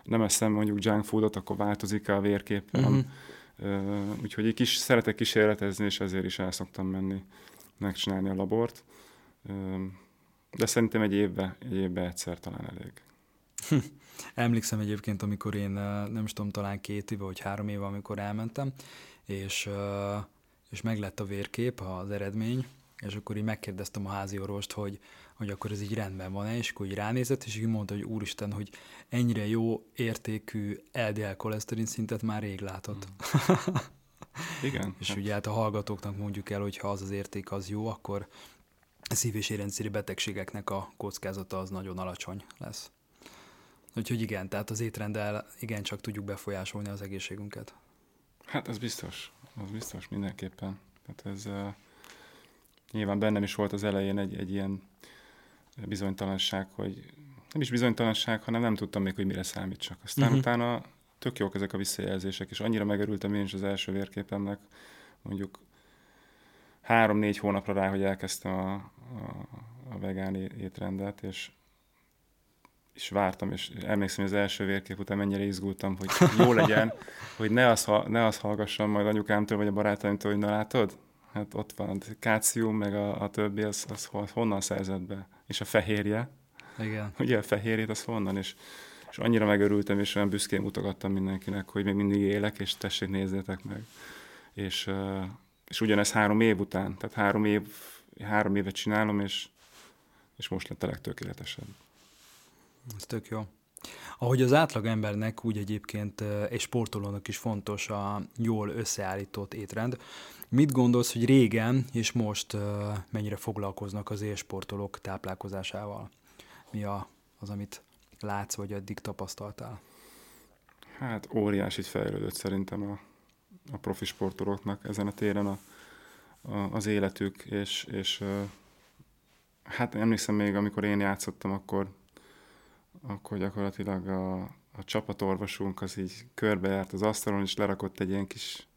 Speaker 2: nem eszem mondjuk junk foodot, akkor változik a vérképem. Uh-huh. Úgyhogy egy kis, szeretek kísérletezni, és ezért is el szoktam menni megcsinálni a labort. De szerintem egy évbe, egy évbe egyszer talán elég.
Speaker 1: Emlékszem egyébként, amikor én nem is tudom, talán két éve vagy három éve, amikor elmentem, és, és meglett a vérkép, az eredmény, és akkor így megkérdeztem a házi orvost, hogy, hogy akkor ez így rendben van-e, és akkor így ránézett, és így mondta, hogy úristen, hogy ennyire jó értékű LDL koleszterin szintet már rég látott.
Speaker 2: Mm. Igen.
Speaker 1: és hát. ugye hát a hallgatóknak mondjuk el, hogy ha az az érték az jó, akkor a szív- és érrendszeri betegségeknek a kockázata az nagyon alacsony lesz. Úgyhogy igen, tehát az étrenddel igencsak tudjuk befolyásolni az egészségünket.
Speaker 2: Hát ez biztos, az biztos mindenképpen. Tehát ez nyilván bennem is volt az elején egy, egy ilyen bizonytalanság, hogy nem is bizonytalanság, hanem nem tudtam még, hogy mire számítsak. Aztán uh-huh. utána tök jók ezek a visszajelzések, és annyira megörültem én is az első vérképemnek, mondjuk három-négy hónapra rá, hogy elkezdtem a, a, a vegán étrendet, és és vártam, és emlékszem, hogy az első vérkép után mennyire izgultam, hogy jó legyen, hogy ne azt, ne azt hallgassam majd anyukámtól, vagy a barátaimtól, hogy na látod, hát ott van a kácium, meg a, a többi, az, az, honnan szerzett be? És a fehérje.
Speaker 1: Igen.
Speaker 2: Ugye a fehérjét, az honnan? És, és annyira megörültem, és olyan büszkén mutogattam mindenkinek, hogy még mindig élek, és tessék, nézzétek meg. És, és ugyanez három év után, tehát három, év, három évet csinálom, és, és most lett a legtökéletesebb.
Speaker 1: Ez tök jó. Ahogy az átlag embernek, úgy egyébként egy sportolónak is fontos a jól összeállított étrend. Mit gondolsz, hogy régen és most mennyire foglalkoznak az élsportolók táplálkozásával? Mi a, az, amit látsz, vagy eddig tapasztaltál?
Speaker 2: Hát óriási fejlődött szerintem a, a profi sportolóknak ezen a téren a, a, az életük, és, és hát emlékszem még, amikor én játszottam, akkor akkor gyakorlatilag a, a csapatorvosunk az így körbejárt az asztalon, és lerakott egy ilyen kis,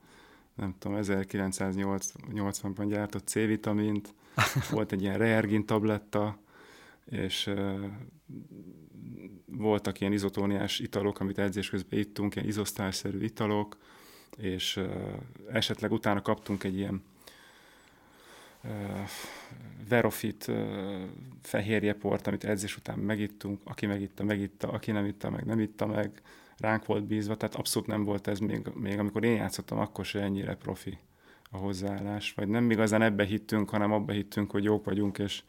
Speaker 2: nem tudom, 1980-ban gyártott C-vitamint, volt egy ilyen reergin tabletta, és uh, voltak ilyen izotóniás italok, amit edzés közben ittunk, ilyen izosztálszerű italok, és uh, esetleg utána kaptunk egy ilyen Verofit fehérjeport, amit edzés után megittunk, aki megitta, megitta, aki nem itta meg, nem itta meg, ránk volt bízva, tehát abszolút nem volt ez még, még amikor én játszottam, akkor se ennyire profi a hozzáállás, vagy nem igazán ebbe hittünk, hanem abba hittünk, hogy jók vagyunk, és,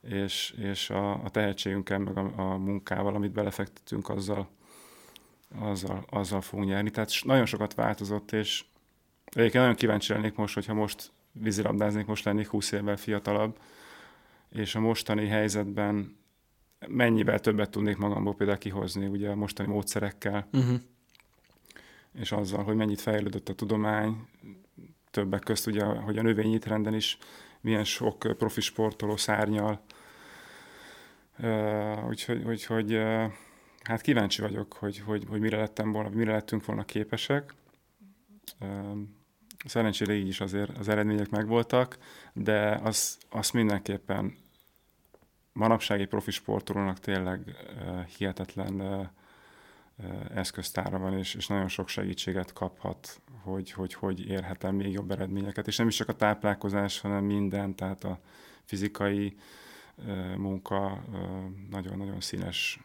Speaker 2: és, és a, a tehetségünkkel, meg a, a munkával, amit belefektetünk, azzal, azzal, azzal fogunk nyerni. Tehát nagyon sokat változott, és egyébként nagyon kíváncsi lennék most, hogyha most vízilabdáznék, most lennék 20 évvel fiatalabb, és a mostani helyzetben mennyivel többet tudnék magamból például kihozni ugye a mostani módszerekkel, uh-huh. és azzal, hogy mennyit fejlődött a tudomány, többek közt ugye, hogy a növényétrenden is milyen sok profi sportoló szárnyal. Uh, úgyhogy, úgyhogy uh, hát kíváncsi vagyok, hogy, hogy, hogy mire lettem volna, mire lettünk volna képesek. Uh, Szerencsére így is azért az eredmények megvoltak, de az, az mindenképpen manapsági profi sportolónak tényleg uh, hihetetlen uh, eszköztára van, és, és nagyon sok segítséget kaphat, hogy, hogy hogy érhet el még jobb eredményeket. És nem is csak a táplálkozás, hanem minden, tehát a fizikai munka nagyon-nagyon színes,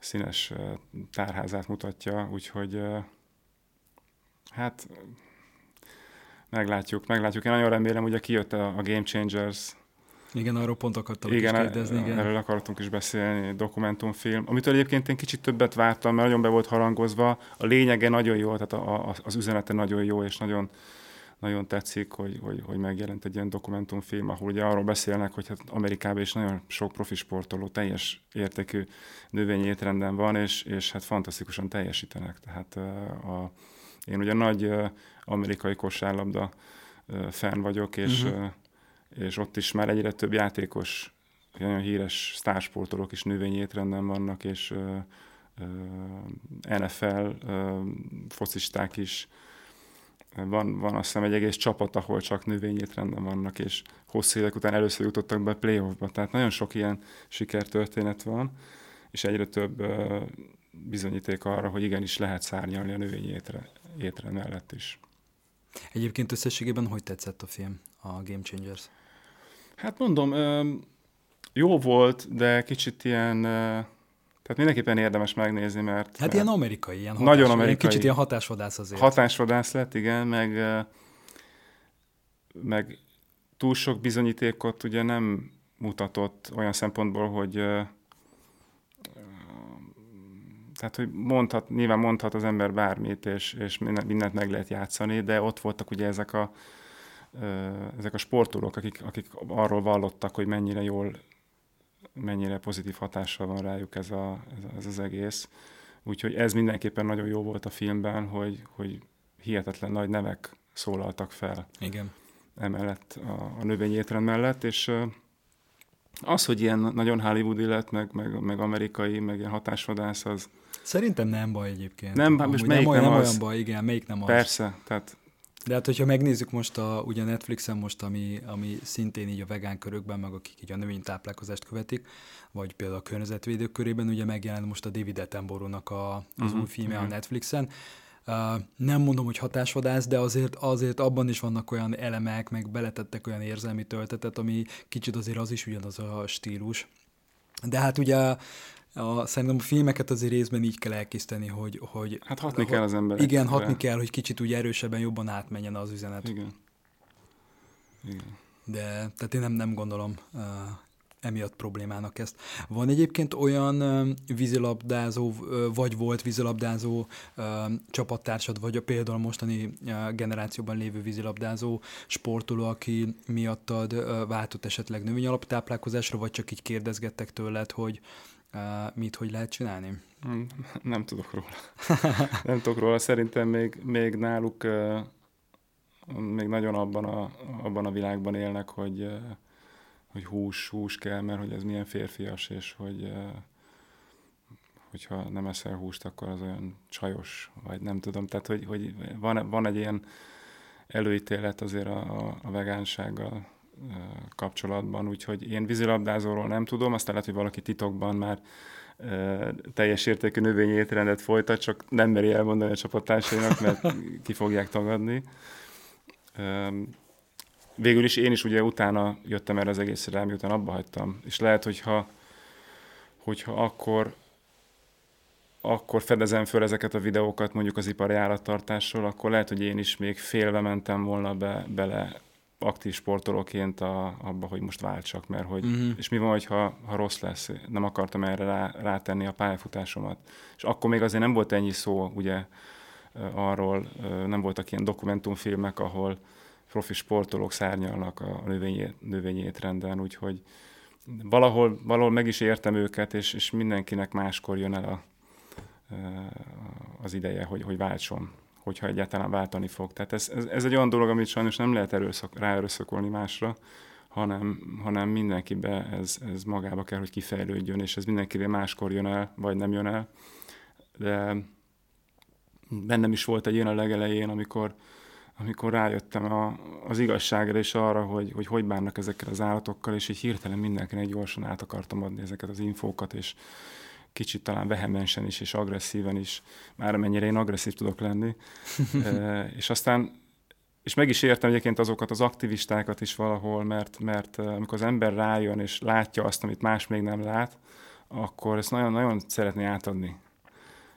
Speaker 2: színes tárházát mutatja, úgyhogy hát Meglátjuk, meglátjuk. Én nagyon remélem, hogy kijött a, a Game Changers
Speaker 1: igen, arról pont akartam igen, is kérdezni. Igen,
Speaker 2: erről akartunk is beszélni, dokumentumfilm, amitől egyébként én kicsit többet vártam, mert nagyon be volt harangozva. A lényege nagyon jó, tehát a, a, az üzenete nagyon jó, és nagyon, nagyon tetszik, hogy, hogy, hogy megjelent egy ilyen dokumentumfilm, ahol ugye arról beszélnek, hogy hát Amerikában is nagyon sok profi sportoló teljes értékű növényi étrenden van, és, és hát fantasztikusan teljesítenek. Tehát a, én ugye nagy amerikai kosárlabda fenn vagyok, és, uh-huh. és ott is már egyre több játékos, nagyon híres sztársportolók is növényi étrenden vannak, és NFL focisták is, van, van azt hiszem egy egész csapat, ahol csak növényétrenden vannak, és hosszú évek után először jutottak be playoffba. Tehát nagyon sok ilyen sikertörténet van, és egyre több bizonyíték arra, hogy igenis lehet szárnyalni a növényétre étrend mellett is.
Speaker 1: Egyébként összességében hogy tetszett a film, a Game Changers?
Speaker 2: Hát mondom, jó volt, de kicsit ilyen, tehát mindenképpen érdemes megnézni, mert... Hát
Speaker 1: mert ilyen amerikai, ilyen hatás,
Speaker 2: Nagyon amerikai.
Speaker 1: Ilyen kicsit ilyen hatásvadász azért.
Speaker 2: Hatásvadász lett, igen, meg, meg túl sok bizonyítékot ugye nem mutatott olyan szempontból, hogy tehát, hogy mondhat, nyilván mondhat az ember bármit, és, és mindent meg lehet játszani, de ott voltak ugye ezek a, ezek a sportolók, akik, akik arról vallottak, hogy mennyire jól, mennyire pozitív hatással van rájuk ez, a, ez, ez az egész. Úgyhogy ez mindenképpen nagyon jó volt a filmben, hogy, hogy hihetetlen nagy nevek szólaltak fel.
Speaker 1: Igen.
Speaker 2: Emellett a, a növényétrend mellett, és az, hogy ilyen nagyon hollywoodi lett, meg, meg, meg amerikai, meg ilyen hatásvadász, az...
Speaker 1: Szerintem nem baj egyébként.
Speaker 2: Nem, hát most melyik nem,
Speaker 1: nem,
Speaker 2: nem
Speaker 1: olyan baj, igen, melyik nem
Speaker 2: az. Persze, tehát...
Speaker 1: De hát, hogyha megnézzük most a, ugye Netflixen most, ami, ami szintén így a vegán körökben, meg akik így a növénytáplálkozást követik, vagy például a környezetvédők körében, ugye megjelent most a David Attenborough-nak a, az uh-huh, új filmje uh-huh. a Netflixen, nem mondom, hogy hatásvadász, de azért, azért abban is vannak olyan elemek, meg beletettek olyan érzelmi töltetet, ami kicsit azért az is ugyanaz a stílus. De hát ugye a, szerintem a filmeket azért részben így kell elkészíteni, hogy... hogy
Speaker 2: hát hatni hogy, kell az ember.
Speaker 1: Igen, hatni kell, hogy kicsit úgy erősebben, jobban átmenjen az üzenet.
Speaker 2: Igen. Igen.
Speaker 1: De tehát én nem, nem gondolom uh, emiatt problémának ezt. Van egyébként olyan vízilabdázó, vagy volt vízilabdázó csapattársad, vagy a például mostani generációban lévő vízilabdázó sportoló, aki miattad váltott esetleg növény alaptáplálkozásra, vagy csak így kérdezgettek tőled, hogy mit, hogy lehet csinálni?
Speaker 2: Nem, nem tudok róla. nem tudok róla. Szerintem még, még náluk még nagyon abban a, abban a világban élnek, hogy hogy hús, hús kell, mert hogy ez milyen férfias, és hogy hogyha nem eszel húst, akkor az olyan csajos, vagy nem tudom. Tehát, hogy, hogy van, van egy ilyen előítélet azért a, a, a vegánsággal kapcsolatban, úgyhogy én vízilabdázóról nem tudom, aztán lehet, hogy valaki titokban már teljes értékű növényétrendet folytat, csak nem meri elmondani a csapattársainak, mert ki fogják tagadni végül is én is ugye utána jöttem erre az egészre, miután abba hagytam. És lehet, hogyha, hogyha akkor, akkor fedezem föl ezeket a videókat mondjuk az ipari állattartásról, akkor lehet, hogy én is még félve mentem volna be, bele aktív sportolóként a, abba, hogy most váltsak, mert hogy, uh-huh. és mi van, hogyha, ha rossz lesz, nem akartam erre rá, rátenni a pályafutásomat. És akkor még azért nem volt ennyi szó, ugye, arról, nem voltak ilyen dokumentumfilmek, ahol, profi sportolók szárnyalnak a növényi, növényi étrenden, úgyhogy valahol, valahol meg is értem őket, és, és mindenkinek máskor jön el a, az ideje, hogy, hogy váltson, hogyha egyáltalán váltani fog. Tehát ez, ez, ez egy olyan dolog, amit sajnos nem lehet erőszak, ráerőszakolni másra, hanem, hanem mindenkibe ez, ez magába kell, hogy kifejlődjön, és ez mindenkivel máskor jön el, vagy nem jön el. De bennem is volt egy ilyen a legelején, amikor amikor rájöttem a, az igazságra és arra, hogy, hogy hogy bánnak ezekkel az állatokkal, és így hirtelen mindenkinek gyorsan át akartam adni ezeket az infókat, és kicsit talán vehemensen is, és agresszíven is, már amennyire én agresszív tudok lenni. e, és aztán és meg is értem egyébként azokat az aktivistákat is valahol, mert, mert amikor az ember rájön és látja azt, amit más még nem lát, akkor ezt nagyon-nagyon szeretné átadni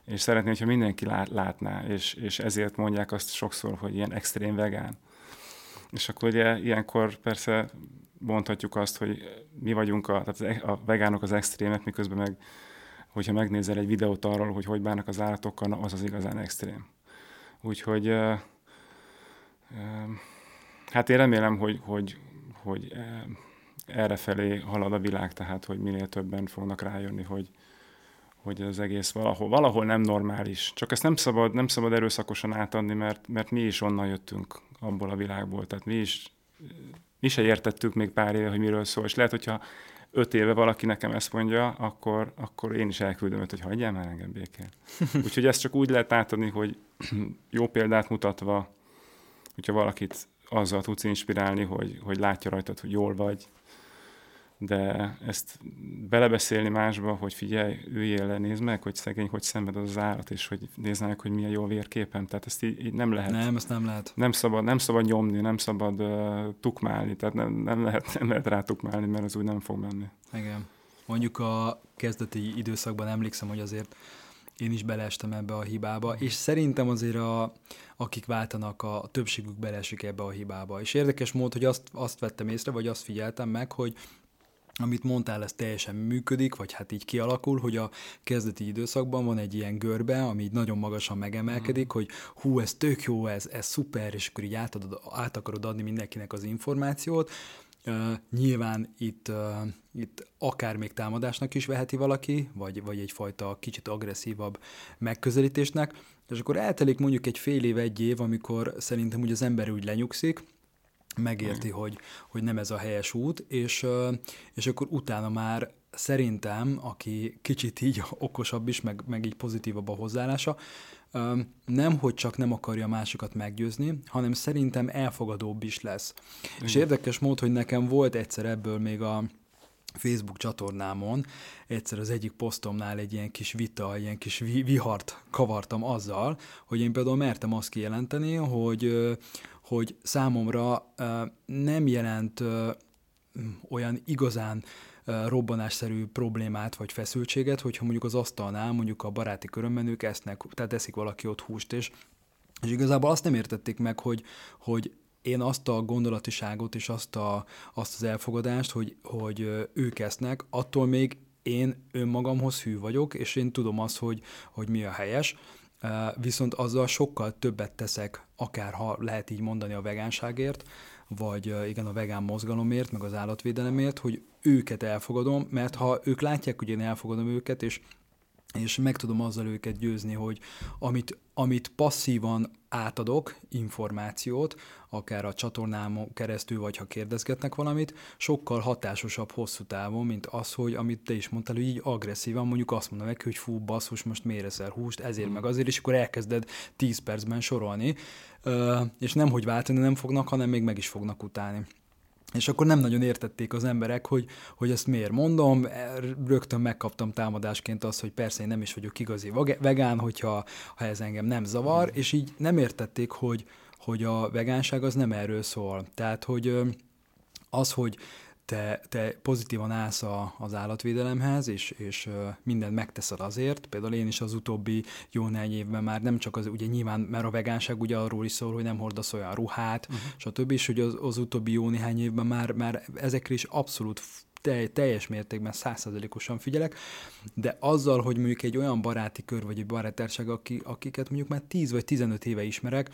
Speaker 2: és szeretné, hogyha mindenki lát, látná, és, és ezért mondják azt sokszor, hogy ilyen extrém vegán. És akkor ugye ilyenkor persze mondhatjuk azt, hogy mi vagyunk a, tehát a vegánok az extrémek, miközben meg, hogyha megnézel egy videót arról, hogy hogy bánnak az állatokkal, az az igazán extrém. Úgyhogy uh, uh, hát én remélem, hogy, hogy, hogy uh, erre felé halad a világ, tehát hogy minél többen fognak rájönni, hogy, hogy az egész valahol, valahol nem normális. Csak ezt nem szabad, nem szabad erőszakosan átadni, mert, mert mi is onnan jöttünk abból a világból. Tehát mi is, mi se értettük még pár éve, hogy miről szól. És lehet, hogyha öt éve valaki nekem ezt mondja, akkor, akkor én is elküldöm őt, hogy hagyjál már engem békén. Úgyhogy ezt csak úgy lehet átadni, hogy jó példát mutatva, hogyha valakit azzal tudsz inspirálni, hogy, hogy látja rajtad, hogy jól vagy, de ezt belebeszélni másba, hogy figyelj, üljél le, nézd meg, hogy szegény, hogy szenved az, az állat, és hogy néznek, hogy milyen jó vérképem. Tehát ezt így, így nem lehet.
Speaker 1: Nem, ezt nem lehet.
Speaker 2: Nem szabad, nem szabad nyomni, nem szabad uh, tukmálni, tehát nem, nem, lehet, nem lehet rá tukmálni, mert az úgy nem fog menni.
Speaker 1: Igen. Mondjuk a kezdeti időszakban emlékszem, hogy azért én is beleestem ebbe a hibába, és szerintem azért a, akik váltanak, a, a többségük beleesik ebbe a hibába. És érdekes mód, hogy azt, azt vettem észre, vagy azt figyeltem meg, hogy amit mondtál, ez teljesen működik, vagy hát így kialakul, hogy a kezdeti időszakban van egy ilyen görbe, ami így nagyon magasan megemelkedik, mm. hogy hú, ez tök jó, ez, ez szuper, és akkor így átadod, át akarod adni mindenkinek az információt, Uh, nyilván itt, uh, itt akár még támadásnak is veheti valaki, vagy, vagy egyfajta kicsit agresszívabb megközelítésnek, és akkor eltelik mondjuk egy fél év, egy év, amikor szerintem úgy az ember úgy lenyugszik, megérti, hogy, hogy nem ez a helyes út, és, és akkor utána már szerintem, aki kicsit így okosabb is, meg, meg így pozitívabb a hozzáállása, nem, hogy csak nem akarja másokat meggyőzni, hanem szerintem elfogadóbb is lesz. Igen. És érdekes mód, hogy nekem volt egyszer ebből még a Facebook csatornámon, egyszer az egyik posztomnál egy ilyen kis vita, ilyen kis vihart kavartam azzal, hogy én például mertem azt kijelenteni, hogy, hogy számomra nem jelent olyan igazán robbanásszerű problémát vagy feszültséget, hogyha mondjuk az asztalnál, mondjuk a baráti körömben ők esznek, tehát eszik valaki ott húst, és, és igazából azt nem értették meg, hogy, hogy én azt a gondolatiságot és azt, a, azt az elfogadást, hogy, hogy ők esznek, attól még én önmagamhoz hű vagyok, és én tudom azt, hogy, hogy mi a helyes, viszont azzal sokkal többet teszek, akár ha lehet így mondani a vegánságért, vagy igen, a vegán mozgalomért, meg az állatvédelemért, hogy őket elfogadom, mert ha ők látják, hogy én elfogadom őket, és és meg tudom azzal őket győzni, hogy amit, amit passzívan átadok, információt, akár a csatornám keresztül, vagy ha kérdezgetnek valamit, sokkal hatásosabb hosszú távon, mint az, hogy amit te is mondtál, hogy így agresszívan mondjuk azt mondom neki, hogy fú, basszus, most miért eszel húst, ezért mm. meg azért, és akkor elkezded 10 percben sorolni, és nem hogy váltani nem fognak, hanem még meg is fognak utálni. És akkor nem nagyon értették az emberek, hogy, hogy ezt miért mondom. E, rögtön megkaptam támadásként azt, hogy persze én nem is vagyok igazi vegán, hogyha ha ez engem nem zavar, és így nem értették, hogy, hogy a vegánság az nem erről szól. Tehát, hogy az, hogy te, te pozitívan állsz a, az állatvédelemhez, és, és mindent megteszed azért. Például én is az utóbbi jó néhány évben már nem csak az, ugye nyilván, mert a vegánság ugye arról is szól, hogy nem hordasz olyan ruhát, uh-huh. stb. És hogy az, az utóbbi jó néhány évben már, már ezekre is abszolút teljes mértékben százszerzelékosan figyelek, de azzal, hogy mondjuk egy olyan baráti kör, vagy egy barátárság, aki, akiket mondjuk már 10 vagy 15 éve ismerek,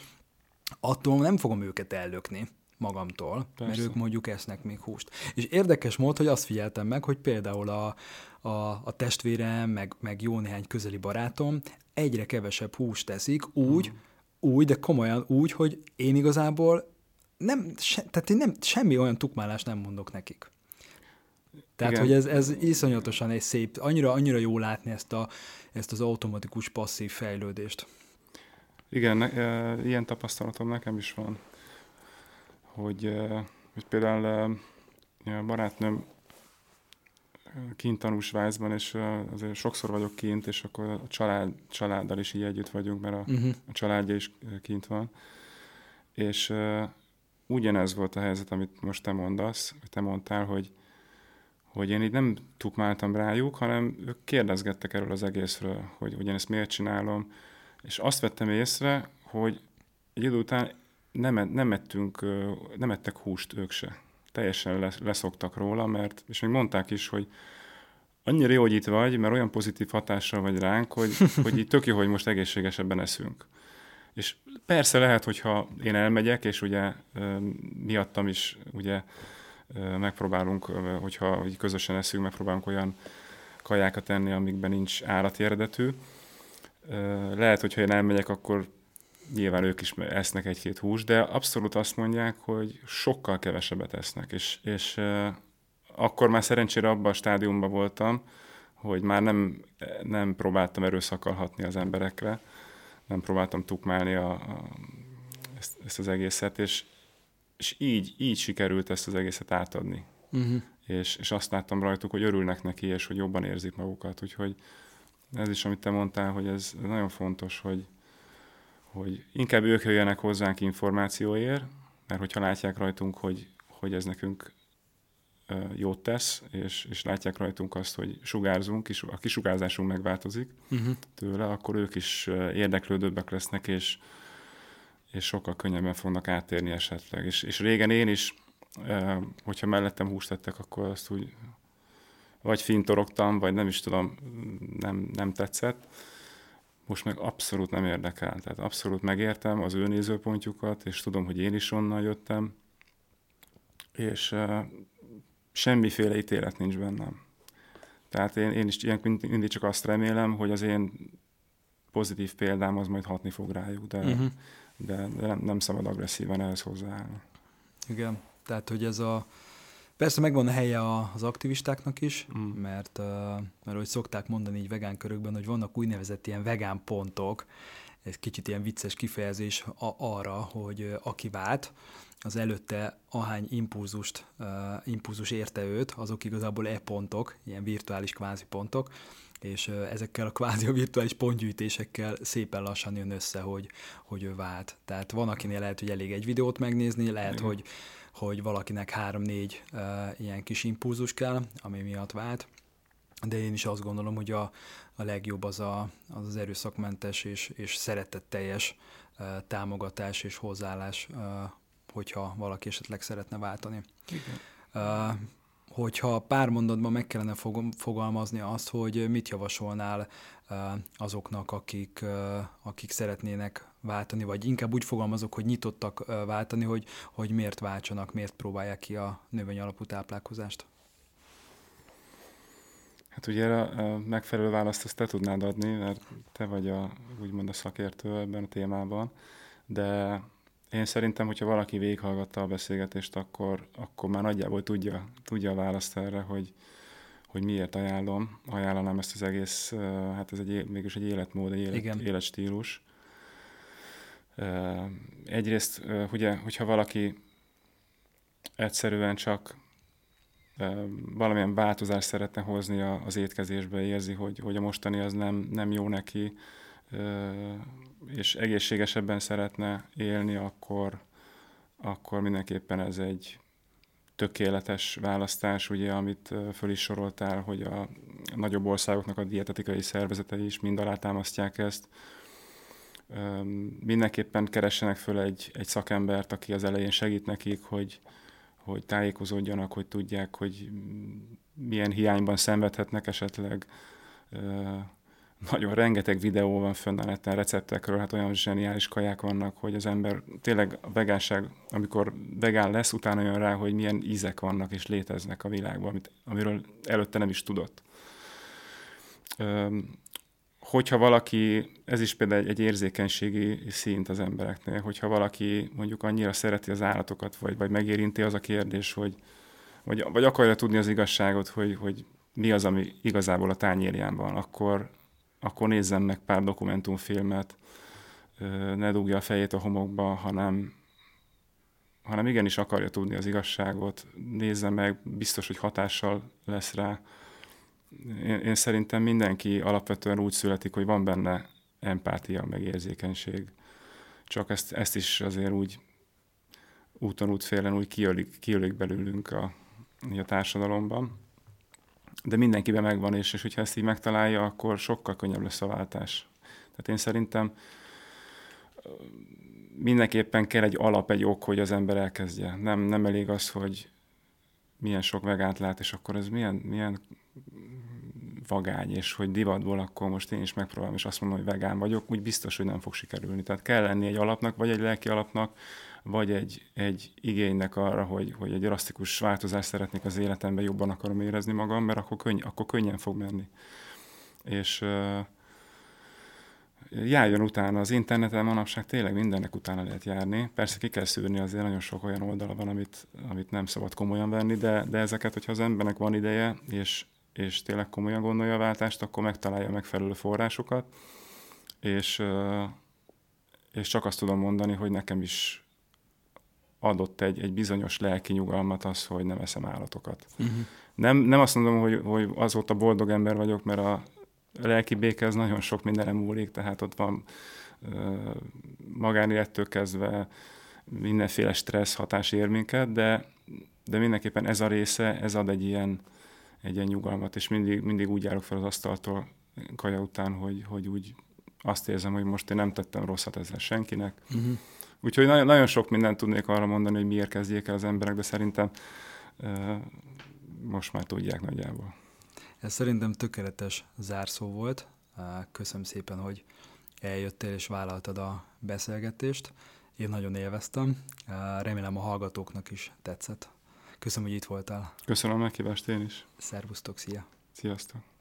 Speaker 1: attól nem fogom őket ellökni magamtól, Persze. mert ők mondjuk esznek még húst. És érdekes mód, hogy azt figyeltem meg, hogy például a, a, a testvérem, meg, meg jó néhány közeli barátom egyre kevesebb húst teszik, úgy, mm. úgy, de komolyan úgy, hogy én igazából nem, se, tehát én nem, semmi olyan tukmálást nem mondok nekik. Tehát, Igen. hogy ez, ez iszonyatosan egy szép, annyira, annyira jó látni ezt, a, ezt az automatikus passzív fejlődést.
Speaker 2: Igen, ne, e, ilyen tapasztalatom nekem is van hogy, hogy például a barátnőm kint tanul Svájcban, és azért sokszor vagyok kint, és akkor a család, családdal is így együtt vagyunk, mert a, uh-huh. a családja is kint van. És uh, ugyanez volt a helyzet, amit most te mondasz, te mondtál, hogy, hogy én így nem tukmáltam rájuk, hanem ők kérdezgettek erről az egészről, hogy, hogy én ezt miért csinálom, és azt vettem észre, hogy egy idő után nem, nem, ettünk, nem ettek húst ők se. Teljesen leszoktak róla, mert, és még mondták is, hogy annyira jó, hogy itt vagy, mert olyan pozitív hatással vagy ránk, hogy, hogy így tök jó, hogy most egészségesebben eszünk. És persze lehet, hogyha én elmegyek, és ugye miattam is ugye megpróbálunk, hogyha így közösen eszünk, megpróbálunk olyan kajákat enni, amikben nincs állati eredetű. Lehet, hogyha én elmegyek, akkor nyilván ők is esznek egy-két hús, de abszolút azt mondják, hogy sokkal kevesebbet esznek, és, és akkor már szerencsére abban a stádiumban voltam, hogy már nem, nem próbáltam erőszakkal hatni az emberekre, nem próbáltam tukmálni a, a, ezt, ezt az egészet, és, és így, így sikerült ezt az egészet átadni. uh-huh. és, és azt láttam rajtuk, hogy örülnek neki, és hogy jobban érzik magukat. Úgyhogy ez is, amit te mondtál, hogy ez, ez nagyon fontos, hogy, hogy inkább ők jöjjenek hozzánk információért, mert hogyha látják rajtunk, hogy, hogy ez nekünk jót tesz, és, és látják rajtunk azt, hogy sugárzunk, és a kisugárzásunk megváltozik uh-huh. tőle, akkor ők is érdeklődőbbek lesznek, és, és sokkal könnyebben fognak áttérni esetleg. És, és régen én is, hogyha mellettem húst tettek, akkor azt úgy vagy fintorogtam, vagy nem is tudom, nem, nem tetszett. Most meg abszolút nem érdekel. Tehát abszolút megértem az ő nézőpontjukat, és tudom, hogy én is onnan jöttem, és semmiféle ítélet nincs bennem. Tehát én, én is ilyen mindig csak azt remélem, hogy az én pozitív példám az majd hatni fog rájuk, de, uh-huh. de, de nem, nem szabad agresszívan ehhez hozzáállni.
Speaker 1: Igen, tehát hogy ez a... Persze megvan a helye az aktivistáknak is, mm. mert, mert hogy szokták mondani így vegán körökben, hogy vannak úgynevezett ilyen vegán pontok, ez kicsit ilyen vicces kifejezés arra, hogy aki vált, az előtte ahány impulzust, uh, impulzus érte őt, azok igazából e-pontok, ilyen virtuális kvázi pontok, és uh, ezekkel a kvázi a virtuális pontgyűjtésekkel szépen lassan jön össze, hogy, hogy ő vált. Tehát van, akinél lehet, hogy elég egy videót megnézni, lehet, Igen. hogy, hogy valakinek három-négy ilyen kis impulzus kell, ami miatt vált, de én is azt gondolom, hogy a, a legjobb az a, az, az erőszakmentes és, és szeretetteljes támogatás és hozzáállás hogyha valaki esetleg szeretne váltani. Igen. Hogyha pár mondatban meg kellene fogalmazni azt, hogy mit javasolnál azoknak, akik, akik szeretnének váltani, vagy inkább úgy fogalmazok, hogy nyitottak váltani, hogy, hogy miért váltsanak, miért próbálják ki a növény alapú táplálkozást?
Speaker 2: Hát ugye a megfelelő választ azt te tudnád adni, mert te vagy a, úgymond a szakértő ebben a témában, de én szerintem, hogyha valaki végighallgatta a beszélgetést, akkor, akkor már nagyjából tudja, tudja a választ erre, hogy, hogy miért ajánlom, ajánlanám ezt az egész, hát ez egy, mégis egy életmód, egy élet, Igen. életstílus. Egyrészt, ugye, hogyha valaki egyszerűen csak valamilyen változást szeretne hozni az étkezésbe, érzi, hogy, hogy a mostani az nem, nem jó neki, és egészségesebben szeretne élni, akkor, akkor mindenképpen ez egy tökéletes választás, ugye, amit föl is soroltál, hogy a nagyobb országoknak a dietetikai szervezetei is mind alátámasztják ezt. Mindenképpen keressenek föl egy, egy szakembert, aki az elején segít nekik, hogy, hogy tájékozódjanak, hogy tudják, hogy milyen hiányban szenvedhetnek esetleg, nagyon rengeteg videó van fönn a neten receptekről, hát olyan zseniális kaják vannak, hogy az ember tényleg a vegánság, amikor vegán lesz, utána jön rá, hogy milyen ízek vannak és léteznek a világban, amit, amiről előtte nem is tudott. Hogyha valaki, ez is például egy, érzékenységi szint az embereknél, hogyha valaki mondjuk annyira szereti az állatokat, vagy, vagy megérinti az a kérdés, hogy vagy, vagy akarja tudni az igazságot, hogy, hogy mi az, ami igazából a tányérján van, akkor, akkor nézzem meg pár dokumentumfilmet, ne dugja a fejét a homokba, hanem, hanem igenis akarja tudni az igazságot, nézze meg, biztos, hogy hatással lesz rá. Én, én szerintem mindenki alapvetően úgy születik, hogy van benne empátia, meg érzékenység. Csak ezt, ezt is azért úgy úton, útfélen úgy kiölik, kiölik belőlünk a, a társadalomban de mindenkiben megvan, és, és hogyha ezt így megtalálja, akkor sokkal könnyebb lesz a váltás. Tehát én szerintem mindenképpen kell egy alap, egy ok, hogy az ember elkezdje. Nem, nem elég az, hogy milyen sok vegánt lát, és akkor ez milyen, milyen vagány, és hogy divatból akkor most én is megpróbálom, és azt mondom, hogy vegán vagyok, úgy biztos, hogy nem fog sikerülni. Tehát kell lenni egy alapnak, vagy egy lelki alapnak, vagy egy, egy igénynek arra, hogy, hogy egy drasztikus változást szeretnék az életemben, jobban akarom érezni magam, mert akkor, könny, akkor könnyen fog menni. És uh, járjon utána az interneten, manapság tényleg mindennek utána lehet járni. Persze ki kell szűrni, azért nagyon sok olyan oldala van, amit, amit nem szabad komolyan venni, de, de ezeket, hogyha az embernek van ideje, és, és tényleg komolyan gondolja a váltást, akkor megtalálja a megfelelő forrásokat, és, és csak azt tudom mondani, hogy nekem is adott egy, egy bizonyos lelki nyugalmat az, hogy nem eszem állatokat.
Speaker 1: Uh-huh.
Speaker 2: Nem, nem azt mondom, hogy, hogy azóta boldog ember vagyok, mert a lelki béke az nagyon sok mindenem múlik, tehát ott van magánélettől kezdve mindenféle stressz hatás ér minket, de, de mindenképpen ez a része, ez ad egy ilyen, egy ilyen nyugalmat, és mindig, mindig úgy állok fel az asztaltól kaja után, hogy, hogy úgy azt érzem, hogy most én nem tettem rosszat ezzel senkinek. Uh-huh. Úgyhogy nagyon, nagyon sok mindent tudnék arra mondani, hogy miért kezdjék el az emberek, de szerintem uh, most már tudják nagyjából.
Speaker 1: Ez szerintem tökéletes zárszó volt. Köszönöm szépen, hogy eljöttél és vállaltad a beszélgetést. Én nagyon élveztem. Remélem a hallgatóknak is tetszett. Köszönöm, hogy itt voltál.
Speaker 2: Köszönöm a meghívást én is.
Speaker 1: Szervusztok, szia!
Speaker 2: Sziasztok!